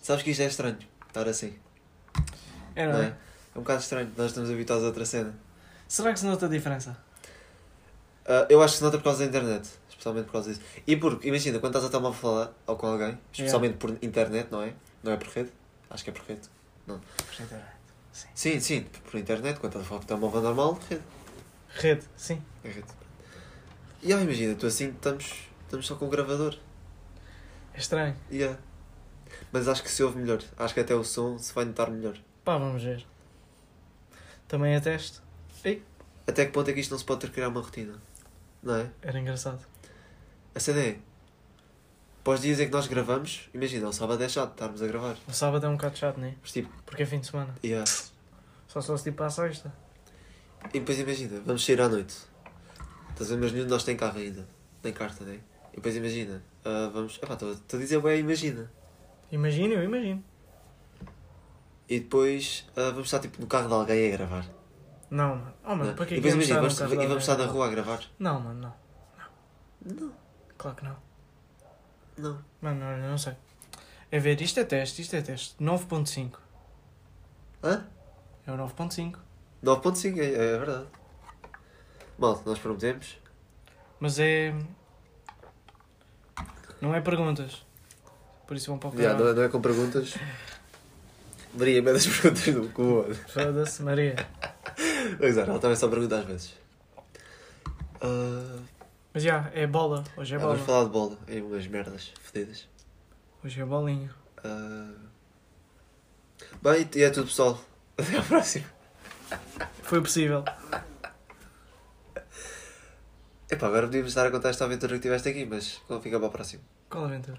Sabes que isto é estranho, estar assim, É, não não é? é? É um bocado estranho, nós estamos habituados a outra cena. Será que se nota a diferença? Ah, eu acho que se nota por causa da internet, especialmente por causa disso. E porque, imagina, quando estás a telemóvel a falar ou com alguém, especialmente por internet, não é? Não é por rede? Acho que é por rede. Perfeitamente. Sim. Sim, sim, por internet, quando estás a falar por telemóvel normal, rede. Rede, sim. É rede. E ah, imagina, tu assim estamos, estamos só com o gravador. É estranho. Yeah. Mas acho que se ouve melhor. Acho que até o som se vai notar melhor. Pá, vamos ver. Também é teste. Até que ponto é que isto não se pode ter que criar uma rotina? Não é? Era engraçado. A cena é. Para os dias em que nós gravamos, imagina, o sábado é chato estarmos a gravar. O sábado é um bocado chato, né? Mas tipo, Porque é fim de semana. yeah. Só se fosse tipo à sexta. E depois imagina, vamos sair à noite. Estás a ver, mas nenhum de nós tem carro ainda. Nem carta, nem. E depois imagina, ah, vamos. Epá, estou a dizer, bem, imagina. Imagino, eu imagino. E depois ah, vamos estar tipo no carro de alguém a gravar. Não, mano. Oh, mano, não? para que e é que imagina, estar vamos, e carro vamos de estar na rua a gravar. Não, mano, não. Não, Claro que não. Não. Mano, olha, não sei. É ver, isto é teste, isto é teste. 9.5. Hã? É o 9.5. 9.5, é, é verdade. Malta, nós prometemos. Mas é. Não é perguntas. Por isso vão para o Yeah, não, é, não é com perguntas. Maria, me das perguntas no cu. Foda-se, Maria. Exato, ela também só pergunta às vezes. Ah, Mas já, é bola. Hoje é bola. vamos falar de bola em umas merdas fedidas. Hoje é bolinha. Ah, bem, e é tudo pessoal. Até à próxima. Foi possível. Epá, agora podíamos estar a contar esta aventura que tiveste aqui, mas fica para o próximo. Qual aventura?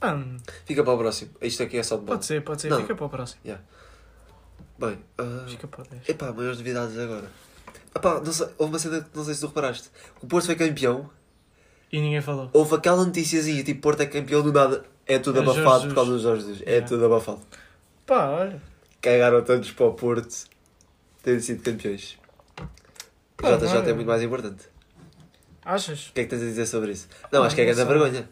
Mano, Fica para o próximo. Isto aqui é só de bola. pode ser, pode ser. Não. Fica para o próximo. Bem, ah, Fica para o 10. epá, maiores novidades agora. Epá, não sei, houve uma cena que não sei se tu reparaste. O Porto foi campeão. E ninguém falou. Houve aquela noticiazinha, tipo, Porto é campeão do nada. É tudo É Jorge abafado Jesus. por causa do Jorge Jesus. É Yeah. tudo abafado. Pá, olha. Cagaram todos para o Porto. Terem sido campeões. O Ah, JJ é muito mais importante. Achas? O que é que tens a dizer sobre isso? Não, Ah, acho que é não grande sei. vergonha.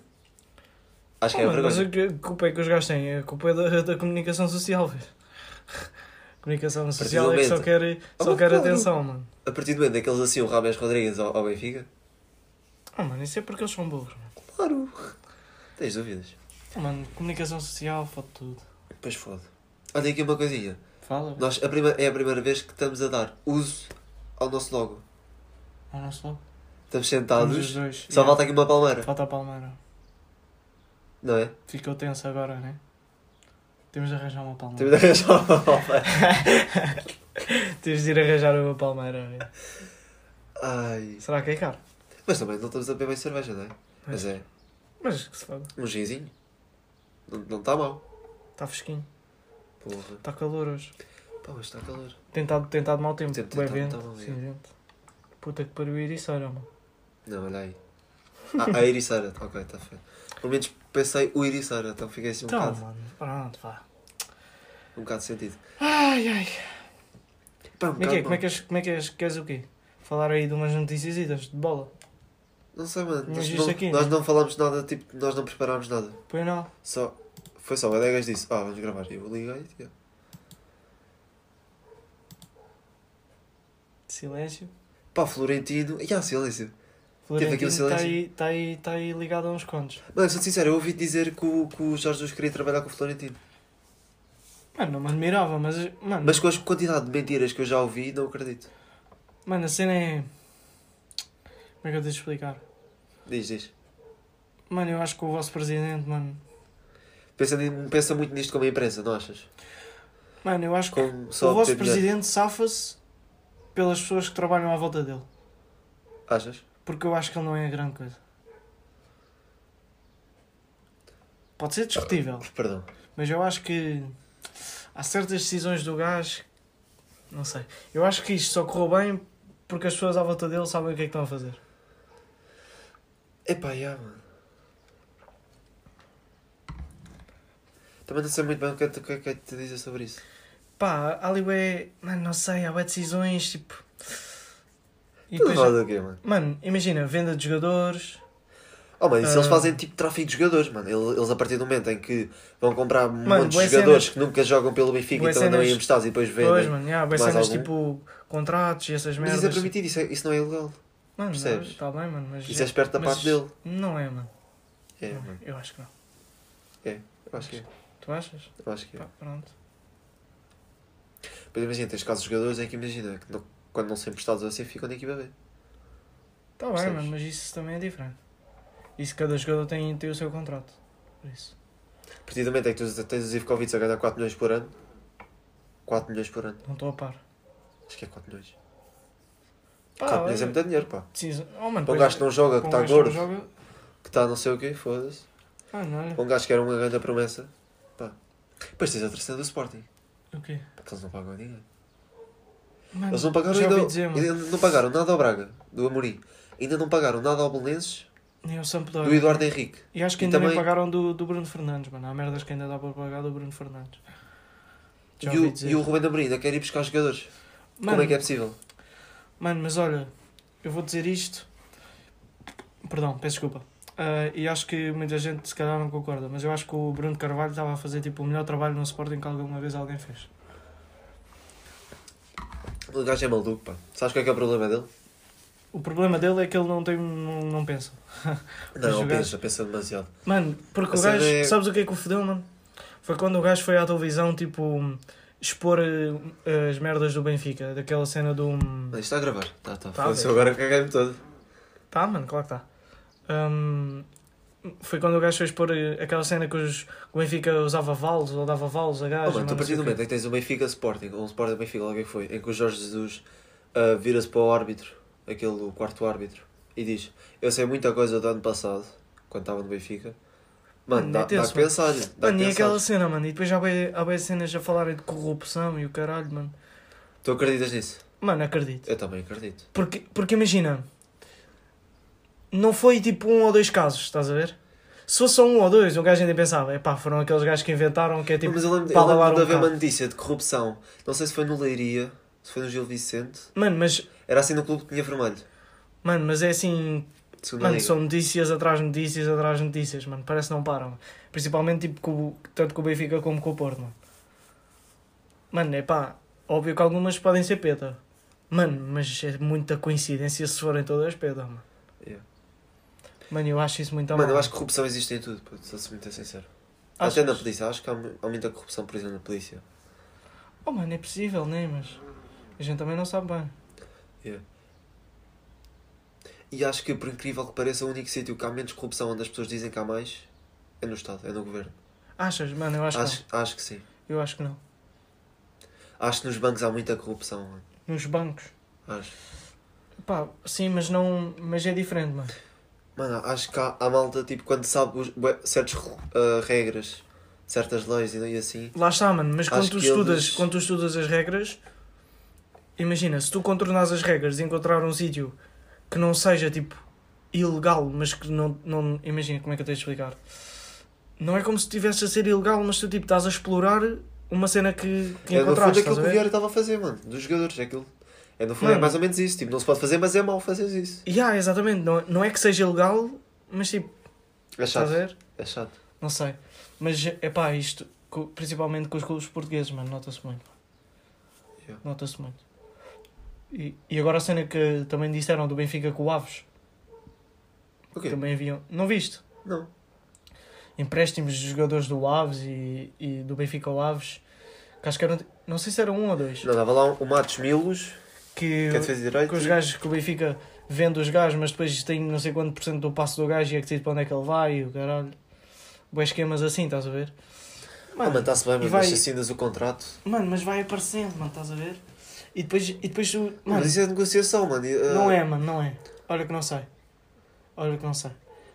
Acho que é Oh, mano, mas vergonha. a que- culpa é que os gajos têm? A culpa é da, da comunicação social, velho. Comunicação social é que só quer, só Oh, quer claro. atenção, mano. A partir do momento em que eles assim o Rames Rodrigues ao, ao Benfica, Oh, mano, isso é porque eles são burros, mano. claro. Tens dúvidas? Oh, mano, comunicação social, foda tudo. Pois fode. Olha aqui uma coisinha. Fala. Nós, a prima, é a primeira vez que estamos a dar uso ao nosso logo. Ah, não sou. Estamos sentados. Só Yeah. falta aqui uma palmeira. Falta a palmeira. Não é? Ficou tenso agora, né? Temos de arranjar uma palmeira. Temos de arranjar uma palmeira. Temos de ir arranjar uma palmeira, velho. Ai. Será que é caro? Mas também não estamos a beber bem cerveja, não é? Mas é. Mas que se foda. Um ginzinho. Não está mal. Está fresquinho. Porra. Está calor hoje. Pá, mas está calor. Tentado, tentado mau tempo. Tempo Bué tentado, vento. bom, é. cinzento. Puta que pariu Iriçeira, mano. Não, olha aí. Ah, a Iriçara. Ok, está feio. Pelo menos pensei o Iriçara, então fiquei assim um Então, bocado. mano. Pronto, vá. Um bocado de sentido. Ai, ai. Pá, um Como é que é? Como é que és, como é que és, queres o quê? Falar aí de umas notícias de bola? Não sei, mano. Nós, não, aqui, nós né? não falámos nada, tipo, nós não preparámos nada. Pois não. Só. Foi só, o Adegas disse, ah, vamos gravar. E eu liguei e. yeah. Silêncio. Pá, Florentino. E ah, silêncio. Teve aqui Florentino um está silêncio. aí, tá aí, tá aí ligado a uns contos. Mano, sou sincero, eu ouvi dizer que o, que o Jorge Jesus queria trabalhar com o Florentino. Mano, não me admirava, mas. Mano, Mas com a quantidade de mentiras que eu já ouvi, não acredito. mano a cena é. Como é que eu tenho de explicar? Diz, diz. Mano, eu acho que o vosso presidente, mano. Pensa, pensa muito nisto como empresa, não achas? Mano, eu acho que o vosso presidente safa-se pelas pessoas que trabalham à volta dele. Achas? Porque eu acho que ele não é grande coisa. Pode ser discutível, Perdão. mas eu acho que há certas decisões do gajo. Não sei. Eu acho que isto só correu bem porque as pessoas à volta dele sabem o que é que estão a fazer. Epá, já, mano. Também não sei muito bem o que é que que é que te dizer sobre isso. Pá, ali bué, mano, não sei, há decisões, tipo... E Tudo depois, aqui, mano. mano, imagina, venda de jogadores, Oh, mano, isso eles Ah. fazem tipo tráfico de jogadores, mano. Eles, a partir do momento em que vão comprar Mano, bué jogadores cenas- que nunca jogam pelo Benfica e estão andam cenas- emprestados e depois vendem. Pois, mano, yeah, mais cenas algum? tipo contratos e essas Mas merdas. isso é permitido, isso, é- isso não é ilegal. Mano, percebes? Está bem, mano, mas... Isso é esperto da mas parte dele. Não é, mano. É, Não é. mano. Eu acho que não. Eu acho que é. Tu achas? Eu acho que é. Pá, pronto. Depois imagina, tens casos de jogadores em que imagina, que não- quando não são emprestados assim ficam na equipa B. Está bem, Percebes? mano, mas isso também é diferente. Isso cada jogador tem, tem o seu contrato. Por isso. A partir do momento em que tu tens o Zivkovic a ganhar 4 milhões por ano, 4 milhões por ano, Não estou a par. acho que é 4 milhões. Pá, 4 milhões é muito dinheiro, pá. Decisa- Oh, mano, Para um gajo que não joga, que um está gordo, joga- que está não sei o quê, foda-se. Ah, não, olha. Para um gajo que era uma grande promessa, pá. Depois tens a terceira do Sporting, O quê? porque eles não pagam a ninguém. Mano, Eles não pagaram ainda, dizer, ainda não pagaram nada ao Braga, do Amorim. Ainda não pagaram nada ao Belenenses, Nem o Sampdoria. do Eduardo Henrique. E acho que E ainda nem também- pagaram do, do Bruno Fernandes, mano. Há merdas que ainda dá para pagar do Bruno Fernandes. Já E o, dizer. e o Rubén Amorim ainda quer ir buscar jogadores. Mano, Como é que é possível? Mano, mas olha, eu vou dizer isto. Perdão, peço desculpa. Ah, e acho que muita gente se calhar não concorda, mas eu acho que o Bruno Carvalho estava a fazer tipo o melhor trabalho no Sporting que alguma vez alguém fez. O gajo é maluco, pá. Sabes qual é que é o problema dele? O problema dele é que ele não tem. não, não pensa. Não, não gajo- pensa, pensa demasiado. Mano, porque A o gajo. é- Sabes o que é que o fodeu, mano? Foi quando o gajo foi à televisão, tipo, expor eh, as merdas do Benfica, daquela cena do. Mas isto está a gravar. Tá, tá. Tá, Foda-se, agora caguei-me todo. Tá, mano, claro que tá. Hum, foi quando o gajo foi expor eh, aquela cena que os, o Benfica usava valos ou dava valos a Oh, gajos. mano, a partir do o momento em que tens o Benfica Sporting, ou um Sporting Benfica, alguém foi, em que o Jorge Jesus ah, vira-se para o árbitro, aquele o quarto árbitro, e diz: Eu sei muita coisa do ano passado, quando estava no Benfica. Mano, Mano, dá, é dá tenso, que pensar. Dá Mano, e aquela pensar. cena, mano, e depois já há bem cenas a falarem de corrupção e o caralho, mano. Tu acreditas nisso? Mano, acredito. Eu também acredito. Porque, porque imagina, não foi tipo um ou dois casos, estás a ver? Se fosse só um ou dois, um gajo ainda pensava, epá, foram aqueles gajos que inventaram que é tipo. mas eu lembro, eu lembro de um haver uma notícia de corrupção. Não sei se foi no Leiria, se foi no Gil Vicente. Mano, mas, Era assim no clube que tinha vermelho. mano, mas é assim, Segunda Mano, Liga. são notícias atrás de notícias atrás de notícias, mano. Parece que não param. Principalmente tipo, com, tanto com o Benfica como com o Porto, mano. Mano, é pá, óbvio que algumas podem ser peta. Mano, mas é muita coincidência se forem todas peta, mano. Yeah. Mano, eu acho isso muito Mano, mal. eu acho que corrupção existe em tudo, puto, sou-se muito sincero. Achas? Até na polícia, acho que há, mu- há muita corrupção, por exemplo, na polícia. Oh, mano, é possível, né? Mas a gente também não sabe bem. E acho que, por incrível que pareça, o único sítio que há menos corrupção onde as pessoas dizem que há mais é no Estado, é no Governo. Achas? Mano, eu acho, Acho, acho que sim. que não. Eu acho que não. Acho que nos bancos há muita corrupção, mano. Nos bancos. Acho. Pá, sim, mas não. Mas é diferente, mano. Mano, acho que há, há malta, tipo, quando sabe os, certas ah, regras, certas leis e assim. Lá está, mano, mas quando tu, estudas, eles- quando tu estudas as regras, imagina, se tu contornares as regras e encontrar um sítio que não seja tipo ilegal, mas que não, não. Imagina como é que eu tenho de explicar. Não é como se estivesse a ser ilegal, mas tu tipo estás a explorar uma cena que, que É no fundo encontraste. aquilo que o? Vieira estava a fazer, mano, dos jogadores. É, aquilo. É no fundo é mais ou menos isso. Tipo, não se pode fazer, mas é mau fazer isso. Yeah, exatamente, não, não é que seja ilegal, mas tipo, É chato. É chato. Não sei. Mas é pá, isto, principalmente com os clubes portugueses, mano, nota-se muito. Yeah. Nota-se muito. E, e agora a cena que também disseram do Benfica com o Aves. O quê? Também haviam. Não viste? Não. Empréstimos de jogadores do Aves e, e do Benfica ao Aves. Que acho que eram. Não sei se eram um ou dois. Não, dava lá o Matos Milos, Que, que os gajos que o Benfica vende os gajos, mas depois tem não sei quanto por cento do passo do gajo e é que decide para onde é que ele vai e o caralho. Boas esquemas assim, estás a ver? Ah, mano, está-se bem, mas vai- assinas o contrato. Mano, mas vai aparecendo, mano, estás a ver? E depois, e depois tu. Mas Mano, isso é negociação, mano. ah, não é, mano, não é. Olha que não sei. Olha que não sei.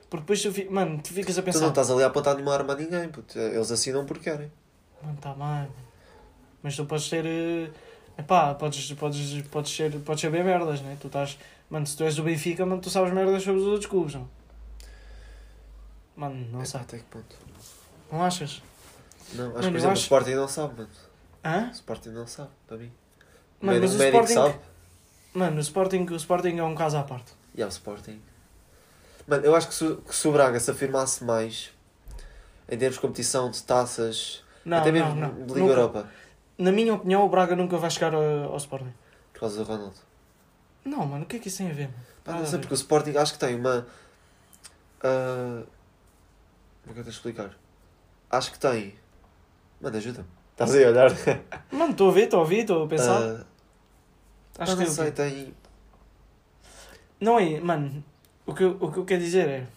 Porque depois tu, fi- mano, tu ficas a Tu pensar. não estás ali a apontar nenhuma arma a ninguém, puto. Eles assinam porque querem. Mano, tá bem. mano. Mas tu podes ter. eh, Epá, podes, podes, podes, ser, podes ser bem merdas, né? Tu estás. Mano, se tu és do Benfica, mano, tu sabes merdas sobre os outros clubes, não? Mano, não É, sei. Até que ponto? Não achas? Não, acho Mano, que, por exemplo, acho- o Sporting não sabe, mano. Hã? O Sporting não sabe, para mim. Mano, mas o Sporting- sabe. Mano, o Sporting, o Sporting é um caso à parte. E há o Sporting. Mano, eu acho que se, que se o Braga se afirmasse mais em termos de competição, de taças, Não, até não, mesmo não. de Liga Nunca- Europa, Na minha opinião, o Braga nunca vai chegar ao, ao Sporting. por causa do Ronaldo. Não, mano, o que é que isso tem a ver? mano? Pá, Nada não sei, porque o Sporting acho que tem uma. ah, como é que eu tenho explicar? Acho que tem. Mano, ajuda-me. Estás aí a olhar? Mano, estou a ver, estou a ouvir, estou a pensar. Ah, Acho pá, que não sei, tem. Não é, mano, o que, eu- o que eu quero dizer é,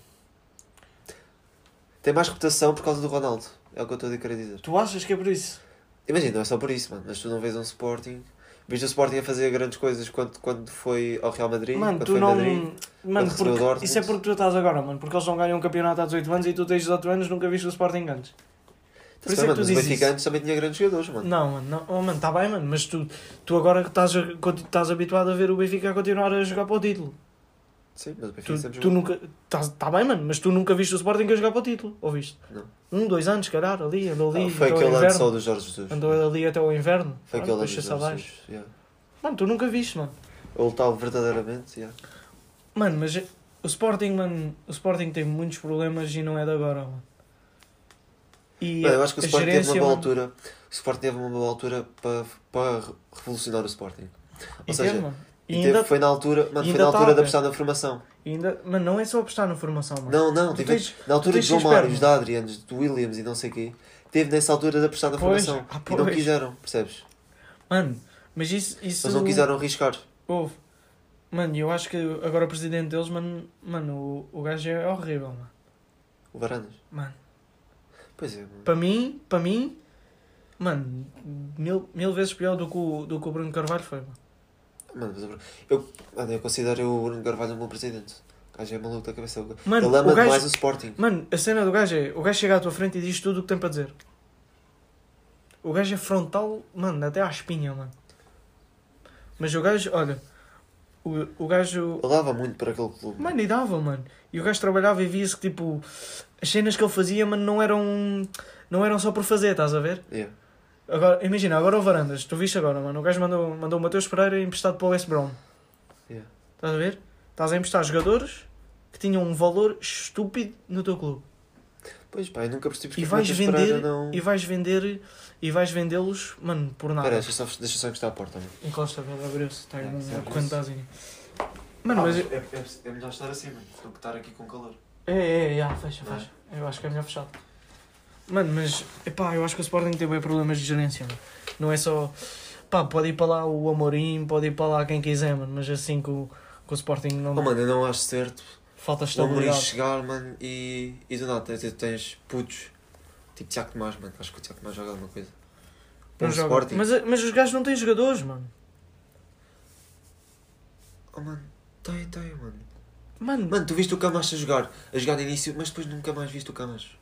Tem mais reputação por causa do Ronaldo. É o que eu estou a querer dizer. tu achas que é por isso? Imagina, não é só por isso, mano. Mas tu não vês um Sporting. Viste o Sporting a fazer grandes coisas quando, quando foi ao Real Madrid, Mano, quando tu foi não. Madrid. Mano, porque, isso é porque tu estás agora, mano, porque eles não ganham um campeonato há 18 anos e tu tens 18 anos nunca viste o Sporting antes. Por isso é que tu mas o Benfica antes também tinha grandes jogadores, mano. Não, mano, não, oh, mano, tá bem, mano, mas tu, tu agora estás, estás habituado a ver o Benfica a continuar a jogar para o título. Sim, mas o Benfica Tu, sempre tu nunca. Tá, tá bem, mano, mas tu nunca viste o Sporting a jogar para o título, ou viste? Não. Um, dois anos, caralho, ali, andou ali. Ah, foi aquele ano só do Jorge Jesus. Andou ali até ao inverno. Foi aquele ano do Jorge. Jesus. yeah. Mano, tu nunca viste, mano. Ele estava verdadeiramente, yeah. Mano, mas o Sporting, mano, o Sporting tem muitos problemas e não é de agora, mano. E Bem, eu acho que o Sporting teve uma boa mano, altura. O Sporting teve uma boa altura para, para revolucionar o Sporting. E Ou seja, teve, mano. E ainda, teve- foi na altura, mano, foi na altura tá, de apostar na formação. ainda, mano, não é só apostar na formação, mano. Não, não, Tu tive, tens- na altura de João Mário, de mano. Adrianos, do Williams e não sei o quê, teve nessa altura de apostar na Pois, formação. ah, e não quiseram, percebes? Mano, mas isso. isso Eles não quiseram arriscar. Houve. Mano, eu acho que agora o presidente deles, mano, mano o, o gajo é horrível, mano. O Varandas. Mano, Pois é, mano. para mim, para mim, mano, mil, mil vezes pior do que, o, do que o Bruno Carvalho foi, mano. Mano, mas eu, eu, mano, eu considero o Bruno Carvalho um bom presidente. O gajo é maluco da cabeça. Mano, Ele ama o gajo- demais o Sporting. Mano, a cena do gajo é, o gajo chega à tua frente e diz tudo o que tem para dizer. O gajo é frontal, mano, até à espinha, mano. Mas o gajo, olha, o, o gajo, Ele dava muito para aquele clube. mano, e dava, mano. E o gajo trabalhava e via-se que, tipo, as cenas que ele fazia, mano, não eram, não eram só por fazer, estás a ver? Yeah. Agora, imagina, agora o Varandas, tu viste agora, mano, o gajo mandou, mandou o Mateus Pereira emprestado para o West Brom. Yeah. Estás a ver? Estás a emprestar jogadores que tinham um valor estúpido no teu clube. Pois pá, eu nunca percebi porque E o vais Matheus Pereira vender, não... e vais vender, e vais vendê-los, mano, por nada. Espera, deixa só, deixa só encostar a porta. mano. Encosta, velho, abriu-se, está aí É, um é correntazinho. Mano, mas... é, é, é melhor estar assim, mano, do que estar aqui com calor. É, é, é, fecha, é? fecha. Eu acho que é melhor fechar. Mano, mas, epá, eu acho que o Sporting tem bem problemas de gerência, mano. Não é só... Pá, pode ir para lá o Amorim, pode ir para lá quem quiser, mano, mas assim que o, que o Sporting não... Oh, mano, eu não acho certo falta o Amorim estabilidade. chegar, mano, e, e do nada tens, tens putos, tipo Tiago Tomás, mano, acho que o Tiago Tomás joga alguma coisa. Não Um joga. Sporting. Mas, mas os gajos não têm jogadores, mano. Oh, mano, tem, tem, mano. Mano, Mano, tu viste o Camacho a jogar, a jogar início, mas depois nunca mais viste o Camacho.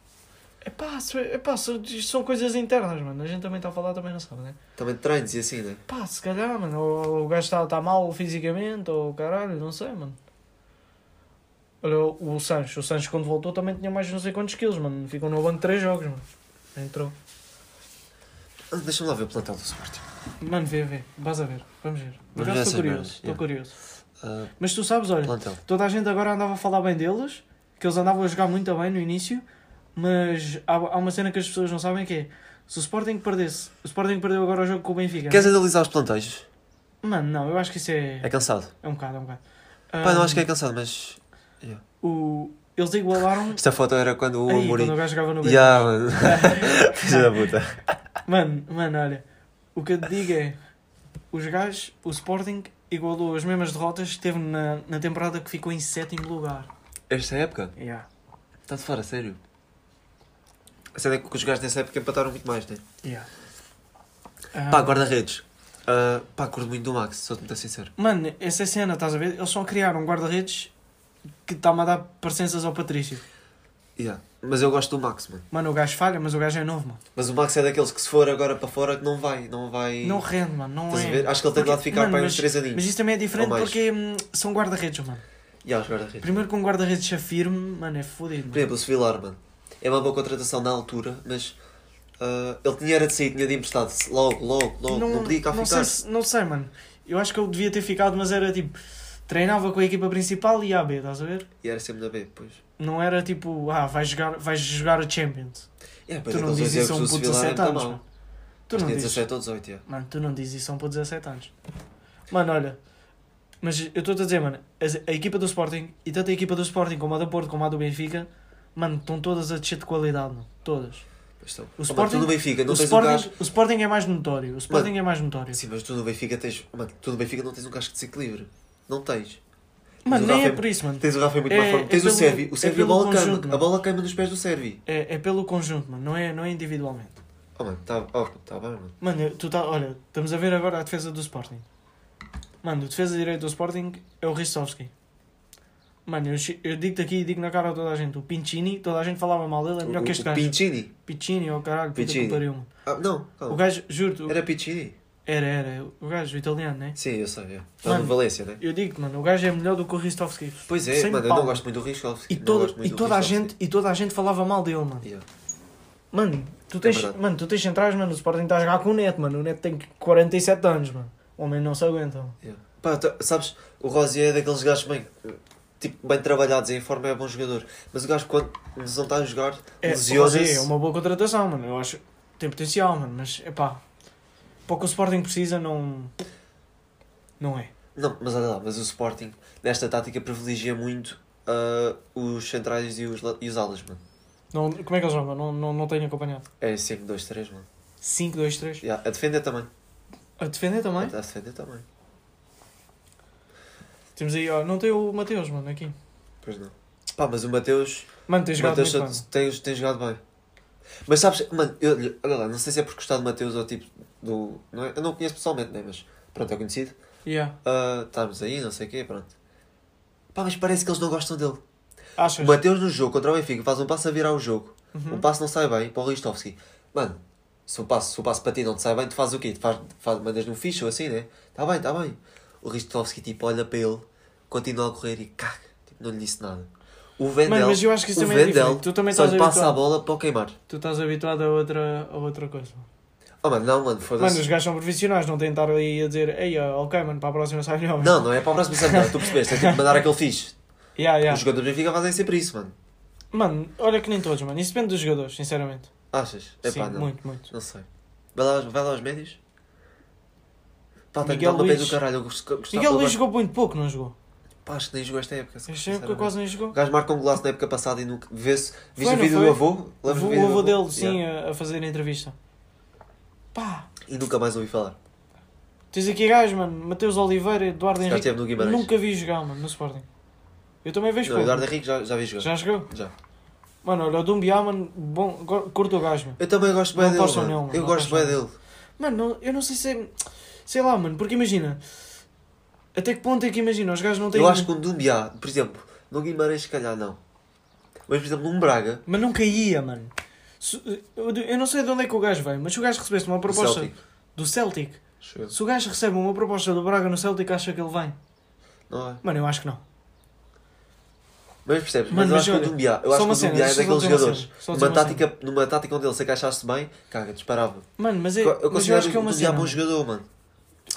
Epá, se- epá, se- isto são coisas internas, mano. A gente também está a falar, também não sabe, né? Também treinos e assim, né? Pá, se calhar, mano, ou o gajo está tá mal fisicamente, ou caralho, não sei, mano. Olha, o Sancho, o Sancho quando voltou também tinha mais não sei quantos quilos, mano. Ficou no banco 3 jogos, mano. Entrou. Ah, Deixa-me lá ver o plantel do Sporting. Mano, vê, vê, vais a ver, vamos ver. Por acaso essas estou curioso, estou yeah. curioso. Ah, Mas tu sabes, olha, plantel. toda a gente agora andava a falar bem deles, que eles andavam a jogar muito bem no início, mas há, há uma cena que as pessoas não sabem que é, se o Sporting perdesse, o Sporting perdeu agora o jogo com o Benfica. Queres analisar os plantéis? Mano, não, eu acho que isso é, É cansado. é um bocado, é um bocado. Pá, não acho que é cansado, mas. o, eles igualaram Esta foto era quando o aí, Amorim. quando o gajo jogava no Benfica. Ya, mano. Da puta. Mano, mano, olha, o que eu te digo é, os gajos, o Sporting igualou as mesmas derrotas que teve na, na temporada que ficou em sétimo lugar. Esta época? Yeah. Está de fora, sério. A cena é que os gajos nessa época empataram muito mais, né? Yeah. Pá, Ah, guarda-redes. Ah, pá, curto muito do Max, sou-te muito sincero. Mano, essa cena, estás a ver? Eles só criaram um guarda-redes que está-me a dar parecenças ao Patrício. Yeah. Mas eu gosto do Max, mano. Mano, o gajo falha, mas o gajo é novo, mano. Mas o Max é daqueles que se for agora para fora que não vai, não vai. Não rende, mano, não Estás a é. ver? Acho que ele tem de lá de Porque- ficar mano, para mas- uns 3 aninhos. Mas isso também é diferente porque hum, são guarda-redes, mano. Ya, os guarda-redes. Primeiro que um guarda-redes se afirme, mano, é fodido. Por exemplo, o Sevilar, mano. É uma boa contratação na altura, mas. ah, ele tinha era de sair, tinha de emprestado logo, logo, logo. Não, podia cá não ficar. sei, se- não sei, mano. Eu acho que ele devia ter ficado, mas era tipo. Treinava com a equipa principal e a B, estás a ver? E era sempre na B, depois. Não era tipo, ah, vais jogar, vais jogar a Champions. É, tu não dizes isso a um puto de 17 anos, mano. Tu não dizes. 17 ou 18, é. Mano, tu não dizes isso a um puto de 17 anos. Mano, olha. Mas eu estou-te a dizer, mano, as- a, equipa do Sporting, e tanto a equipa do Sporting como a do Porto como a do Benfica, mano, estão todas a descer de qualidade, mano. Todas. Estão. O Oh, mano, Sporting- tu no Benfica não o, um Sporting, gajo... o Sporting é mais notório. O Sporting é mais notório. Sim, mas tu no Benfica tens... Mano, tu no Benfica não tens um gajo que desequilibre. Não tens. Mano, o nem é Rafa- por isso, mano. Tens o Rafa em muito É- mais forma. é Tens o pelo- Sérvio. O é Sérvio a bola conjunto, queima. A mano. bola queima nos pés do Sérvio. É, é pelo conjunto, mano. Não é, não é individualmente. Oh, mano, tá, oh, tá bem, mano. Mano, tu tá, olha, estamos a ver agora a defesa do Sporting. Mano, o defesa direito do Sporting é o Ristovski. Mano, eu, eu digo-te aqui e digo na cara a toda a gente. O Pincini, toda a gente falava mal dele, é melhor O- que este o gajo. Pincini. Pincini, oh caralho, puta que pariu. Ah, não, O calma. gajo, juro, Era Piccini. era, era, o gajo, o italiano, né? Sim, eu sei, é. Está Mano, no Valência, né? Eu digo-te, mano, o gajo é melhor do que o Ristovski. Pois é, Sem mano, eu não gosto muito do Riskovski. E, e, toda a gente, e toda a gente falava mal dele, mano. Yeah. Mano, tu tens, verdade. mano, tu tens centrais, mano, o Sporting está a jogar com o Neto, mano. O Neto tem 47 anos, mano. O homem não se aguenta. Yeah. Pá, tu- sabes, o Rosier é daqueles gajos bem, tipo, bem trabalhados em forma, é bom jogador. Mas o gajo, quando não está a jogar, É, lesiona-se. Rosier é uma boa contratação, mano. Eu acho tem potencial, mano. Mas, é pá, para o que o Sporting precisa, não. Não é. Não, mas olha lá, mas o Sporting, nesta tática, privilegia muito ah, os centrais e os, e os alas, mano. não. Como é que eles jogam? Não, não, não tenho acompanhado. É 5, 2, 3, mano. 5, 2, 3. Yeah, a defender também. A defender também? A defender também. Temos aí, ó, não tem o Mateus, mano, aqui. Pois não. Pá, mas o Mateus, Mano, tem o jogado Mateus bem. tem, tem jogado bem. Mas sabes, mano, eu, olha lá, não sei se é por gostar de Mateus ou tipo do. Não é, eu não o conheço pessoalmente, né? Mas pronto, é conhecido. Yeah. Ah, estamos aí, não sei o quê, pronto. Pá, mas parece que eles não gostam dele. Achas? O Mateus no jogo contra o Benfica faz um passo a virar o jogo. Uhum. Um passo não sai bem para o Ristovski. Mano, se o passo, se o passo para ti não te sai bem, tu fazes o quê? Tu faz, faz, mandas num ficho ou assim, né? Tá bem, tá bem. O Ristovski tipo olha para ele, continua a correr e caga. Tipo, não lhe disse nada. O Vendel, Mano, mas eu acho que isso o também é Vendel diferente. Tu também só lhe passa a habituado. bola para o queimar. Tu estás habituado a outra, a outra coisa. Oh mano, não, mano, Mano, foda-se. os gajos são profissionais, não têm de estar ali a dizer Ei, ok, mano, para a próxima sai melhor. Não, não é para o próximo semana, tu percebeste, é tipo mandar aquele fixe. Yeah, yeah. Os jogadores do Benfica fazem sempre isso, mano. Mano, olha que nem todos, mano. Isso depende dos jogadores, sinceramente. Achas? É Sim, pá, não. muito, muito. Não sei. Vai lá, vai lá aos médios? Pá, tem que dar uma do caralho. Miguel Luís jogou muito pouco, não jogou? Pá, acho que nem jogou esta época. Esta época quase nem jogou. O gajo marca um golaço na época passada e nunca. Vê-se. Viste Foi, o vídeo foi? do avô? O Lembras o avô dele, sim, a, a fazer a entrevista. Pá, E nunca mais ouvi falar. tens aqui gajos, mano. Mateus Oliveira, Eduardo Henrique. esteve no Guimarães. Nunca vi jogar, mano, no Sporting. Eu também vejo Não, pouco. Eduardo Henrique já, já vi jogar. Já jogou? Já. Mano, olha, o Dumbiá, mano, bom, curto o gajo, mano. Eu também gosto bem Não dele. Mano. mano, Eu gosto bem dele. Mano, eu não sei se é... Sei lá, mano, porque imagina... Até que ponto é que imagina, os gajos não têm... Eu acho que um Dumbiá, por exemplo, no Guimarães, se calhar não. Mas, por exemplo, num Braga, Mas não caía, mano. Eu eu não sei de onde é que o gajo veio, mas se o gajo recebesse uma proposta Celtic. do Celtic, se o gajo recebe uma proposta do Braga no Celtic, acha que ele vem? Não é? Mano, eu acho que não. Mas percebes? Mano, mas eu acho que o Dumbiá, eu acho que o Dumbiá é eu daqueles jogadores. Numa tática, numa tática onde ele se encaixasse bem, caga, disparava. Mano, mas, é, Eu mas eu acho que é uma cena. bom jogador, mano.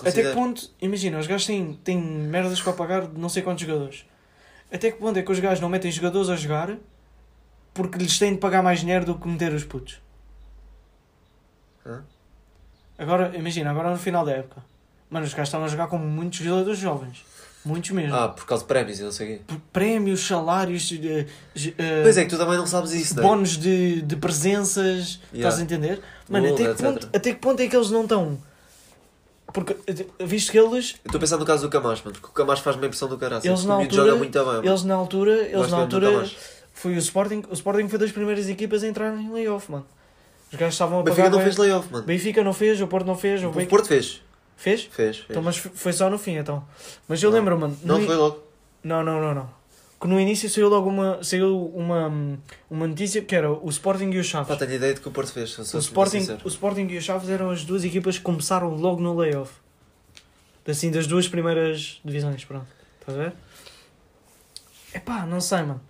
Até que ponto, imagina, os gajos têm, têm merdas para pagar de não sei quantos jogadores. Até que ponto é que os gajos não metem jogadores a jogar porque lhes têm de pagar mais dinheiro do que meter os putos? Hã? Agora, imagina, agora no final da época. Mano, os gajos estavam a jogar com muitos jogadores jovens. Muitos mesmo. Ah, por causa de prémios e não sei o quê. P- Prémios, salários, eh, Pois é, que tu também não sabes isso, é? bónus de, de presenças. Yeah. Estás a entender? Mano, até que, ponto, até que ponto é que eles não estão? Porque, visto que eles, Eu estou a pensar no caso do Camacho, mano, porque o Camacho faz uma impressão do caralho. Eles na altura- joga muito bem, mano. eles na altura, eles na altura foi o Sporting, o Sporting foi das primeiras equipas a entrar em layoff, mano. Os gajos estavam a O Benfica pagar. não fez layoff, mano. Benfica não fez, o Porto não fez, o O Benfica... Porto fez. fez? Fez, fez. Então, mas foi só no fim, então. Mas eu Não. lembro, mano. Não no foi logo. não, não, não, não. Que no início saiu logo uma, saiu uma, uma notícia que era o Sporting e o Chaves. Pá, tenho ideia de que o Porto fez. O Sporting, o Sporting e o Chaves eram as duas equipas que começaram logo no layoff. Assim, das duas primeiras divisões, pronto. Estás a ver? Epá, não sei, mano.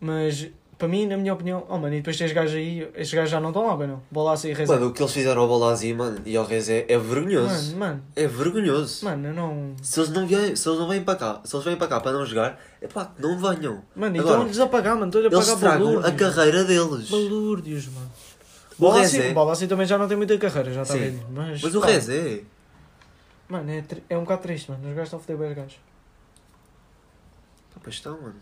Mas para mim, na minha opinião, oh mano, e depois tens gajos aí, estes gajos já não estão lá, bem não? Bola e Rezé. Mano, o que eles fizeram ao Bolazzi, mano, e ao Rezé é vergonhoso. Mano, mano, É vergonhoso. mano, eu não. Se eles não vêm, se eles não vêm para cá, se eles vêm para cá para não jogar, é pá, não venham. Mano, e Agora, estão-lhes a pagar, mano, estão-lhe a Eles pagar estragam a balúrdios. carreira deles. Balúrdios, mano. O Bola Rezé- assim, bola assim também já não tem muita carreira, já está velho. Mas, Mas o pá, Rezé, Mano, é, é um bocado triste, mano. Os gajos estão a foder bem os gajos. Pois estão, mano.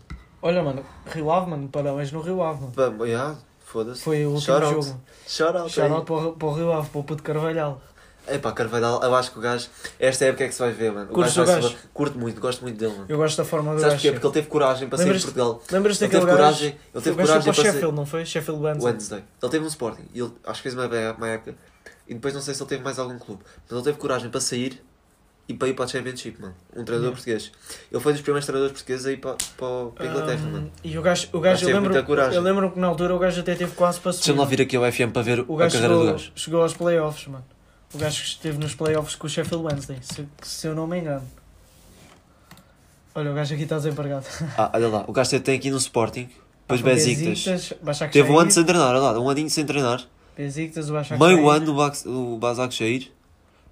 Olha, mano, Rio Ave, mano, parabéns no Rio Ave, mano. Já, foda-se. Foi o último Shout out. jogo. Shout out. Shout out para, o- para o Rio Ave, para o puto Carvalhal. É pá, Carvalhal, eu acho que o gajo, esta época é que se vai ver, mano. O gajo o vai gajo? Curto muito, gosto muito dele, mano. Eu gosto da forma do Sabes gajo. porquê? Porque ele teve coragem para sair de Portugal. Lembras-te daquele gajo? coragem, ele teve coragem para para. Sheffield, não foi? Sheffield Wednesday. Wednesday. Ele teve no Sporting. e Ele, acho que fez uma, uma época. E depois não sei se ele teve mais algum clube. Mas ele teve coragem para sair e para ir para a Championship, mano. Um treinador Yeah. português. Ele foi dos primeiros treinadores portugueses a ir para, para, para a Inglaterra, Ahm, mano. E o gajo, o Gajo eu, lembro, eu lembro que na altura o gajo até teve quase para subir. Deixa-me lá vir aqui ao FM para ver O a gajo carreira do chegou, gajo. chegou aos playoffs, mano. O gajo que esteve nos playoffs com o Sheffield Wednesday, se, se eu não me engano. Olha, o gajo aqui está desempregado. Ah, olha lá. O gajo tem aqui no Sporting. Depois Ah, Besiktas. Teve um ano sem treinar, olha lá. Um aninho sem treinar. Besiktas, o Basak Meio ano do Bas- do Basak Shair.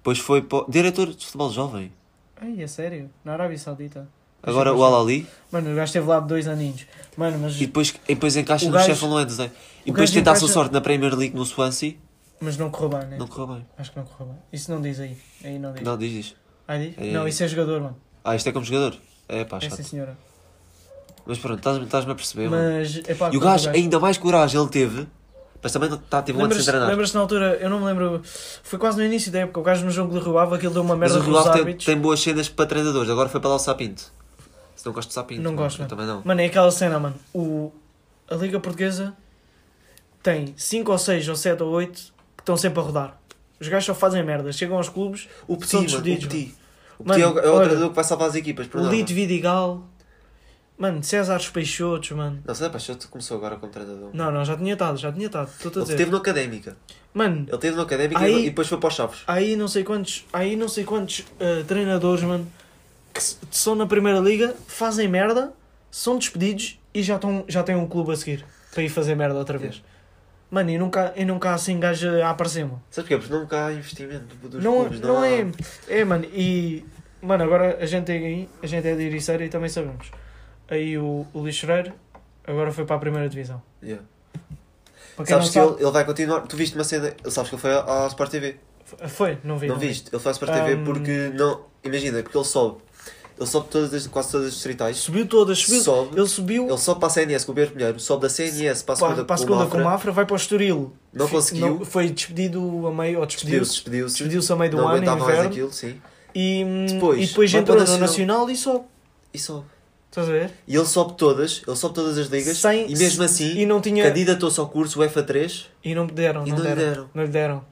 Depois foi para o- diretor de futebol jovem. Ai, é sério? Na Arábia Saudita. Agora o Al-Ali. Mano, o gajo esteve lá dois aninhos. Mano, mas, E depois, e depois encaixa O no gajo- Sheffield Wednesday. E o depois gajo tentasse a encaixa- sorte na Premier League no Swansea. mas não correu bem, né? Não correu bem. Acho que não correu bem. Isso não diz aí. Aí não diz. Não, diz isto. Ah, diz? É- Não, isso é jogador, mano. Ah, isto é como jogador. É pá, É chato. sim, senhora. Mas pronto, estás- estás-me a perceber, mano. Mas, epá, E o quando gajo, ainda mais coragem ele teve. Mas também tá, teve um ano sem Lembras-te treinar. lembras na altura, eu não me lembro, foi quase no início da época, o gajo no jogo do Rio Ave, aquilo deu uma Mas merda o Rio os Ave tem, tem boas cenas para treinadores. Agora foi para lá o Sapinto. Se não gosto de Sapinto. Não mano, gosto, também não. Mano, é aquela cena, mano. O, a Liga Portuguesa tem 5 ou 6 ou 7 ou 8 que estão sempre a rodar. Os gajos só fazem merda. Chegam aos clubes, O Petit, são mano, o. Petit. O Petit é o, é o olha, treinador que vai salvar as equipas. O. Lito Vidigal, mano, César Peixotos, mano. Não sei, Paixoto começou agora como treinador. Não, não, já tinha estado, já tinha estado. Estou a Ele dizer. esteve no Académica. Mano, Ele esteve no Académica Aí- e depois foi para os Chaves. aí não sei quantos, aí não sei quantos eh, treinadores, mano, que s- são na primeira liga, fazem merda, são despedidos e já, estão, já têm um clube a seguir para ir fazer merda outra vez. Mano, e nunca, e nunca há assim gajo a aparecer, mano. Sabes porquê? Porque nunca há investimento dos Não, clubes. não, há- é. É, mano, e. Mano, agora a gente aí, a gente é de Ericeira e também sabemos. Aí o, o Lixeiro agora foi para a primeira divisão. Yeah. Sabes não que sabe, ele, ele vai continuar. Tu viste uma cena. Sabes que ele foi à à Sport TV. foi, não vi. Não vi. viste? Ele foi à Sport TV Um, porque não. Imagina, porque ele sobe. Ele sobe todas as, quase todas as distritais. Subiu todas, subiu. Sobe. Ele subiu Ele sobe para a CNS com o Pedro Pinheiro, sobe da CNS para a segunda, para a segunda com o Mafra, vai para o Estoril. Não conseguiu. não- foi despedido a meio, ou despediu-se, despediu-se. Despediu-se a meio do não ano, aguentava mais inverno. aquilo, sim. E hum, Depois, e depois entrou no Nacional. Nacional e sobe. E sobe. Estás a ver? E ele sobe todas, ele sobe todas as ligas Sem- e mesmo assim E não tinha. candidatou-se ao curso UFA3 E não me deram, e não, não lhe deram. deram. Não lhe deram.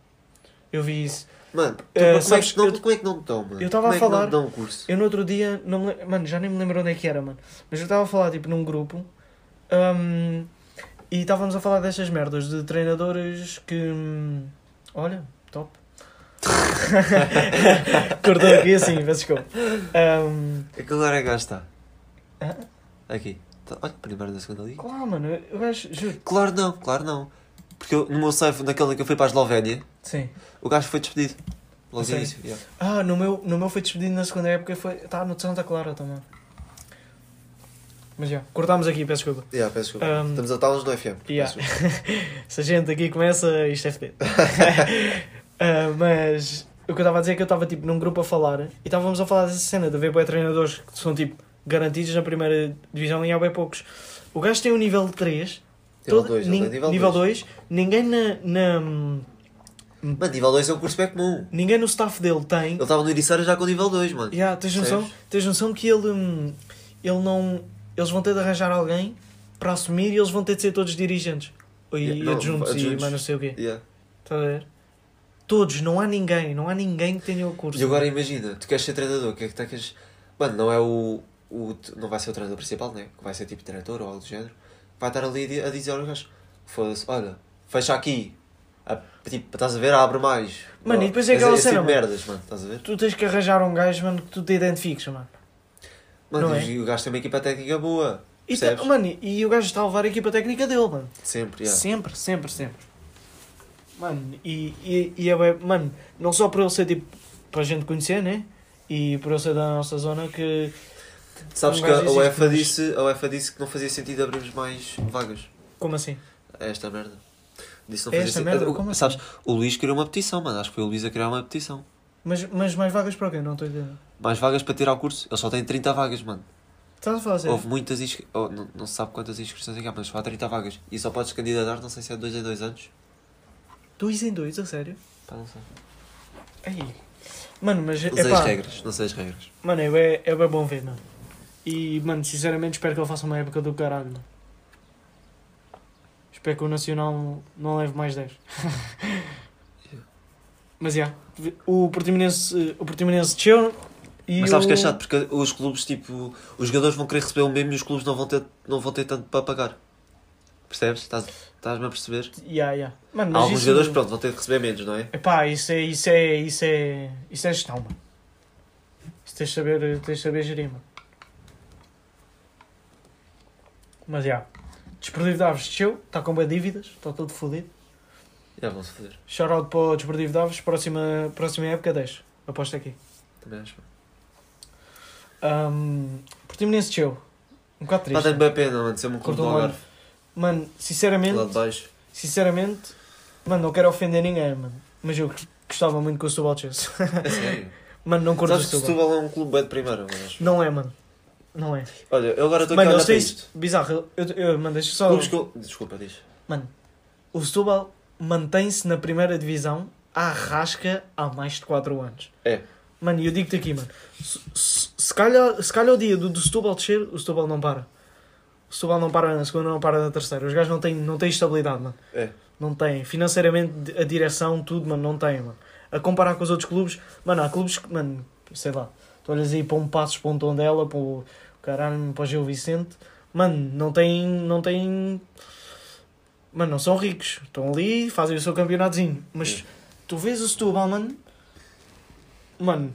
Eu vi isso. Mano, tu- Eh, como, é sabes que, não, eu- como é que não te dão, mano? eu tava como a é falar- não o curso? Eu no outro dia, não me mano, já nem me lembro onde é que era, mano. Mas eu estava a falar, tipo, num grupo hum, e estávamos a falar destas merdas de treinadores que. hum, olha, top. Cortou aqui assim, peço desculpa. Hum, É que agora é que cá está. Hã? Aqui. Tá- Olha, primeiro da segunda liga. claro, mano, eu gajo, juro. Claro não, claro não. Porque eu, no meu save, naquele que eu fui para a Eslovénia, Sim. o gajo foi despedido. Logo no sério? início. yeah. Ah, no meu, no meu foi despedido na segunda época e foi. Está no de Santa Clara também. Mas já, cortámos aqui, peço desculpa. Yeah, peço desculpa. Um, Estamos a estar no FM. yeah. Peço desculpa. Se a gente aqui começa, isto é fedido. Ah, mas o que eu estava a dizer é que eu estava tipo num grupo a falar e estávamos a falar dessa cena de haver bué treinadores que são tipo garantidos na primeira divisão e há bem poucos. O gajo tem um nível 3, Nível todo- 2, nin- ele tem nível nível 2. 2, ninguém na, na- Mano, nível 2 é um curso bem comum. ninguém no staff dele tem. Ele estava no Ericeira já com nível 2, mano. Yeah, tens, noção, tens noção que ele, hum, ele não. Eles vão ter de arranjar alguém para assumir e eles vão ter de ser todos dirigentes. E Yeah, não, adjuntos, e adjuntos. mais não sei o quê. Yeah. Está a ver? Todos, não há ninguém, não há ninguém que tenha o curso. E agora imagina, tu queres ser treinador, o que é que tu queres. Mano, não é o, o. Não vai ser o treinador principal, né? Que vai ser tipo diretor ou algo do género. Vai estar ali a dizer aos gajos: foda-se, olha, fecha aqui. A- tipo, estás a ver? Abre mais. Mano, e depois é aquela esse cena, tipo merdas, mano, estás a ver? Tu tens que arranjar um gajo, mano, que tu te identifiques, mano. Mano, Não e o gajo tem uma equipa técnica boa. E, tá- mano, e o gajo está a levar a equipa técnica dele, mano. Sempre, yeah. Sempre, sempre, sempre. Mano, e, e, e é bem, mano, não só por ele ser tipo para a gente conhecer, né? E por ele ser da nossa zona que. Sabes Um que a UEFA, mas- disse, a UEFA disse que não fazia sentido abrirmos mais vagas. Como assim? É esta merda. Disse não É fazia esta sentido. merda? Como assim? Sabes, o Luís criou uma petição, mano. Acho que foi o Luís a criar uma petição. Mas, mas mais vagas para quê? Não estou a entender. Mais vagas para tirar o curso. Ele só tem 30 vagas, mano. Estás a falar sério? Houve muitas inscrições. não, não se sabe quantas inscrições é que há, mas só há 30 vagas. E só podes candidatar, não sei se é de 2 em 2 anos. Dois em dois, a sério? Pá, não sei. Ei. Mano, mas é Não sei as pá, regras. Não sei as regras. mano, é bem, é bem bom ver, mano. E, mano, sinceramente espero que ele faça uma época do caralho, mano. Espero que o Nacional não leve mais 10. mas, já, o Portimonense, o Portimonense desceu e mas sabes o... que é chato, porque os clubes, tipo, os jogadores vão querer receber o mesmo e os clubes não vão ter, não vão ter tanto para pagar. Percebes? Estás- Estás-me a perceber? Ya, ya. Mano, Há alguns isso... jogadores, pronto, vão ter que receber menos, não é? Epá, isso é, isso é, isso é, isso é gestão, mano. Isso tens de saber, tens de saber gerir, mano. Mas, já. Desportivo de Aves desceu, está com bem dívidas, está todo fodido. Já vão-se fazer. Shoutout para o Desportivo de Aves, próxima, próxima época 10. Aposto aqui. Também acho. Um, Portimonense desceu. Um bocado triste. tem bem pena, mano, ser um olho. Algarve. Mano, sinceramente, Lá de baixo. sinceramente, mano, não quero ofender ninguém, mano. Mas eu gostava muito que o Setúbal descesse. É sério. Mano, não curto o Sabes que Setúbal. Setúbal é um clube bem de primeira, acho. Não é, mano. Não é. Olha, eu agora estou aqui Mano, a olhar eles para isto. Bizarro, eu, eu, mano, deixa só. Clubes que eu- Desculpa, diz. Mano, o Setúbal mantém-se na primeira divisão à rasca há mais de 4 anos. É. Mano, e eu digo-te aqui, mano. Se, se, se, calhar, se calhar o dia do, do Setúbal descer, o Setúbal não para. O Setúbal não para na segunda, não para na terceira. Os gajos não têm, não têm estabilidade, mano. É. Não têm. Financeiramente, a direção, tudo, mano, não têm, mano. A comparar com os outros clubes, mano, há clubes que, mano, sei lá, tu olhas aí para um Passos, para um Tondela, para o caralho, para o Gil Vicente, mano, não têm, não têm, mano, não são ricos. Estão ali, fazem o seu campeonatozinho. Mas tu vês o Setúbal, mano, mano,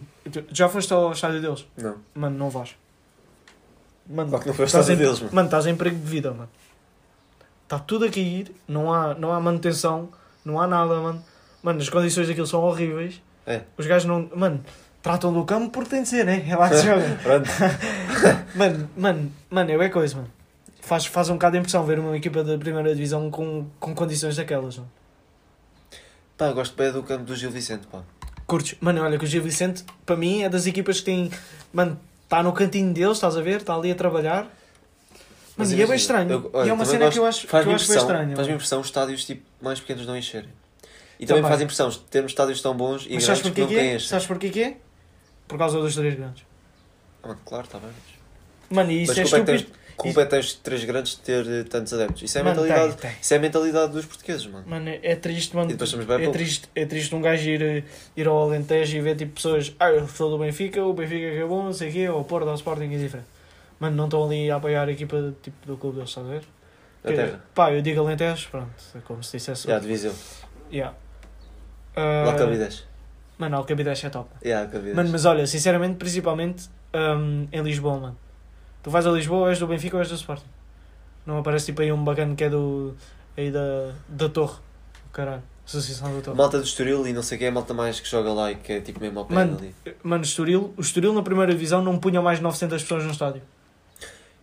já foste ao estádio deles? Não. Mano, não vais. Mano, Claro que não foi ao estás estádio em- deles, mano. Mano, estás em perigo de vida, mano. Está tudo a cair, não há, não há manutenção, não há nada, mano. Mano, as condições daquilo são horríveis. É. Os gajos não. Mano, tratam do campo porque tem de ser, né? É lá que se joga. Mano, mano, mano, é coisa, mano. Faz, faz um bocado de impressão ver uma equipa da primeira divisão com, com condições daquelas, mano. Pá, gosto bem do campo do Gil Vicente, pá. Curtes? Mano, olha que o Gil Vicente, para mim, é das equipas que tem. Mano, está no cantinho deles, estás a ver? Está ali a trabalhar. Mas e é bem estranho. eu- olha, e é uma cena gosto- que eu acho, que eu acho bem estranha. faz-me impressão os estádios tipo, mais pequenos não encherem. E também Também. faz impressão termos estádios tão bons e Mas grandes que não é? este. Sabes porquê que é? Por causa dos três grandes. Ah, claro, está bem. Mas, Mano, e isso mas é é estúpido. tens, culpa é tens três grandes de ter eh, tantos adeptos. Isso é, a Mano, mentalidade, tem, tem. isso é a mentalidade dos portugueses, mano. Mano, é triste, mano. E depois somos bem É poucos. triste, é triste um gajo ir, ir ao Alentejo e ver tipo pessoas. Ah, eu sou do Benfica, o Benfica que é bom, não sei o quê, ou o Porto, ou o Sporting é diferente. Mano, não estão ali a apoiar a equipa tipo, do clube deles, estás a ver? A Que- terra. Pá, eu digo Alentejo, pronto, é como se dissesse. Já, de Viseu. Yeah. Lá Ah, Cabidez. Mano, Alcabides é top. Já, Cabidez. Mano, mas olha, sinceramente, principalmente hum, em Lisboa, mano. Tu vais a Lisboa, és do Benfica ou és do Sporting? Não aparece tipo aí um bacana que é do. aí da, da Torre. Caralho, Associação da Torre. Malta do Estoril e não sei quem é a malta mais que joga lá e que é tipo mesmo ao pé Mano, ali. Mano, o Estoril, o Estoril na primeira divisão não punha mais de 900 pessoas no estádio.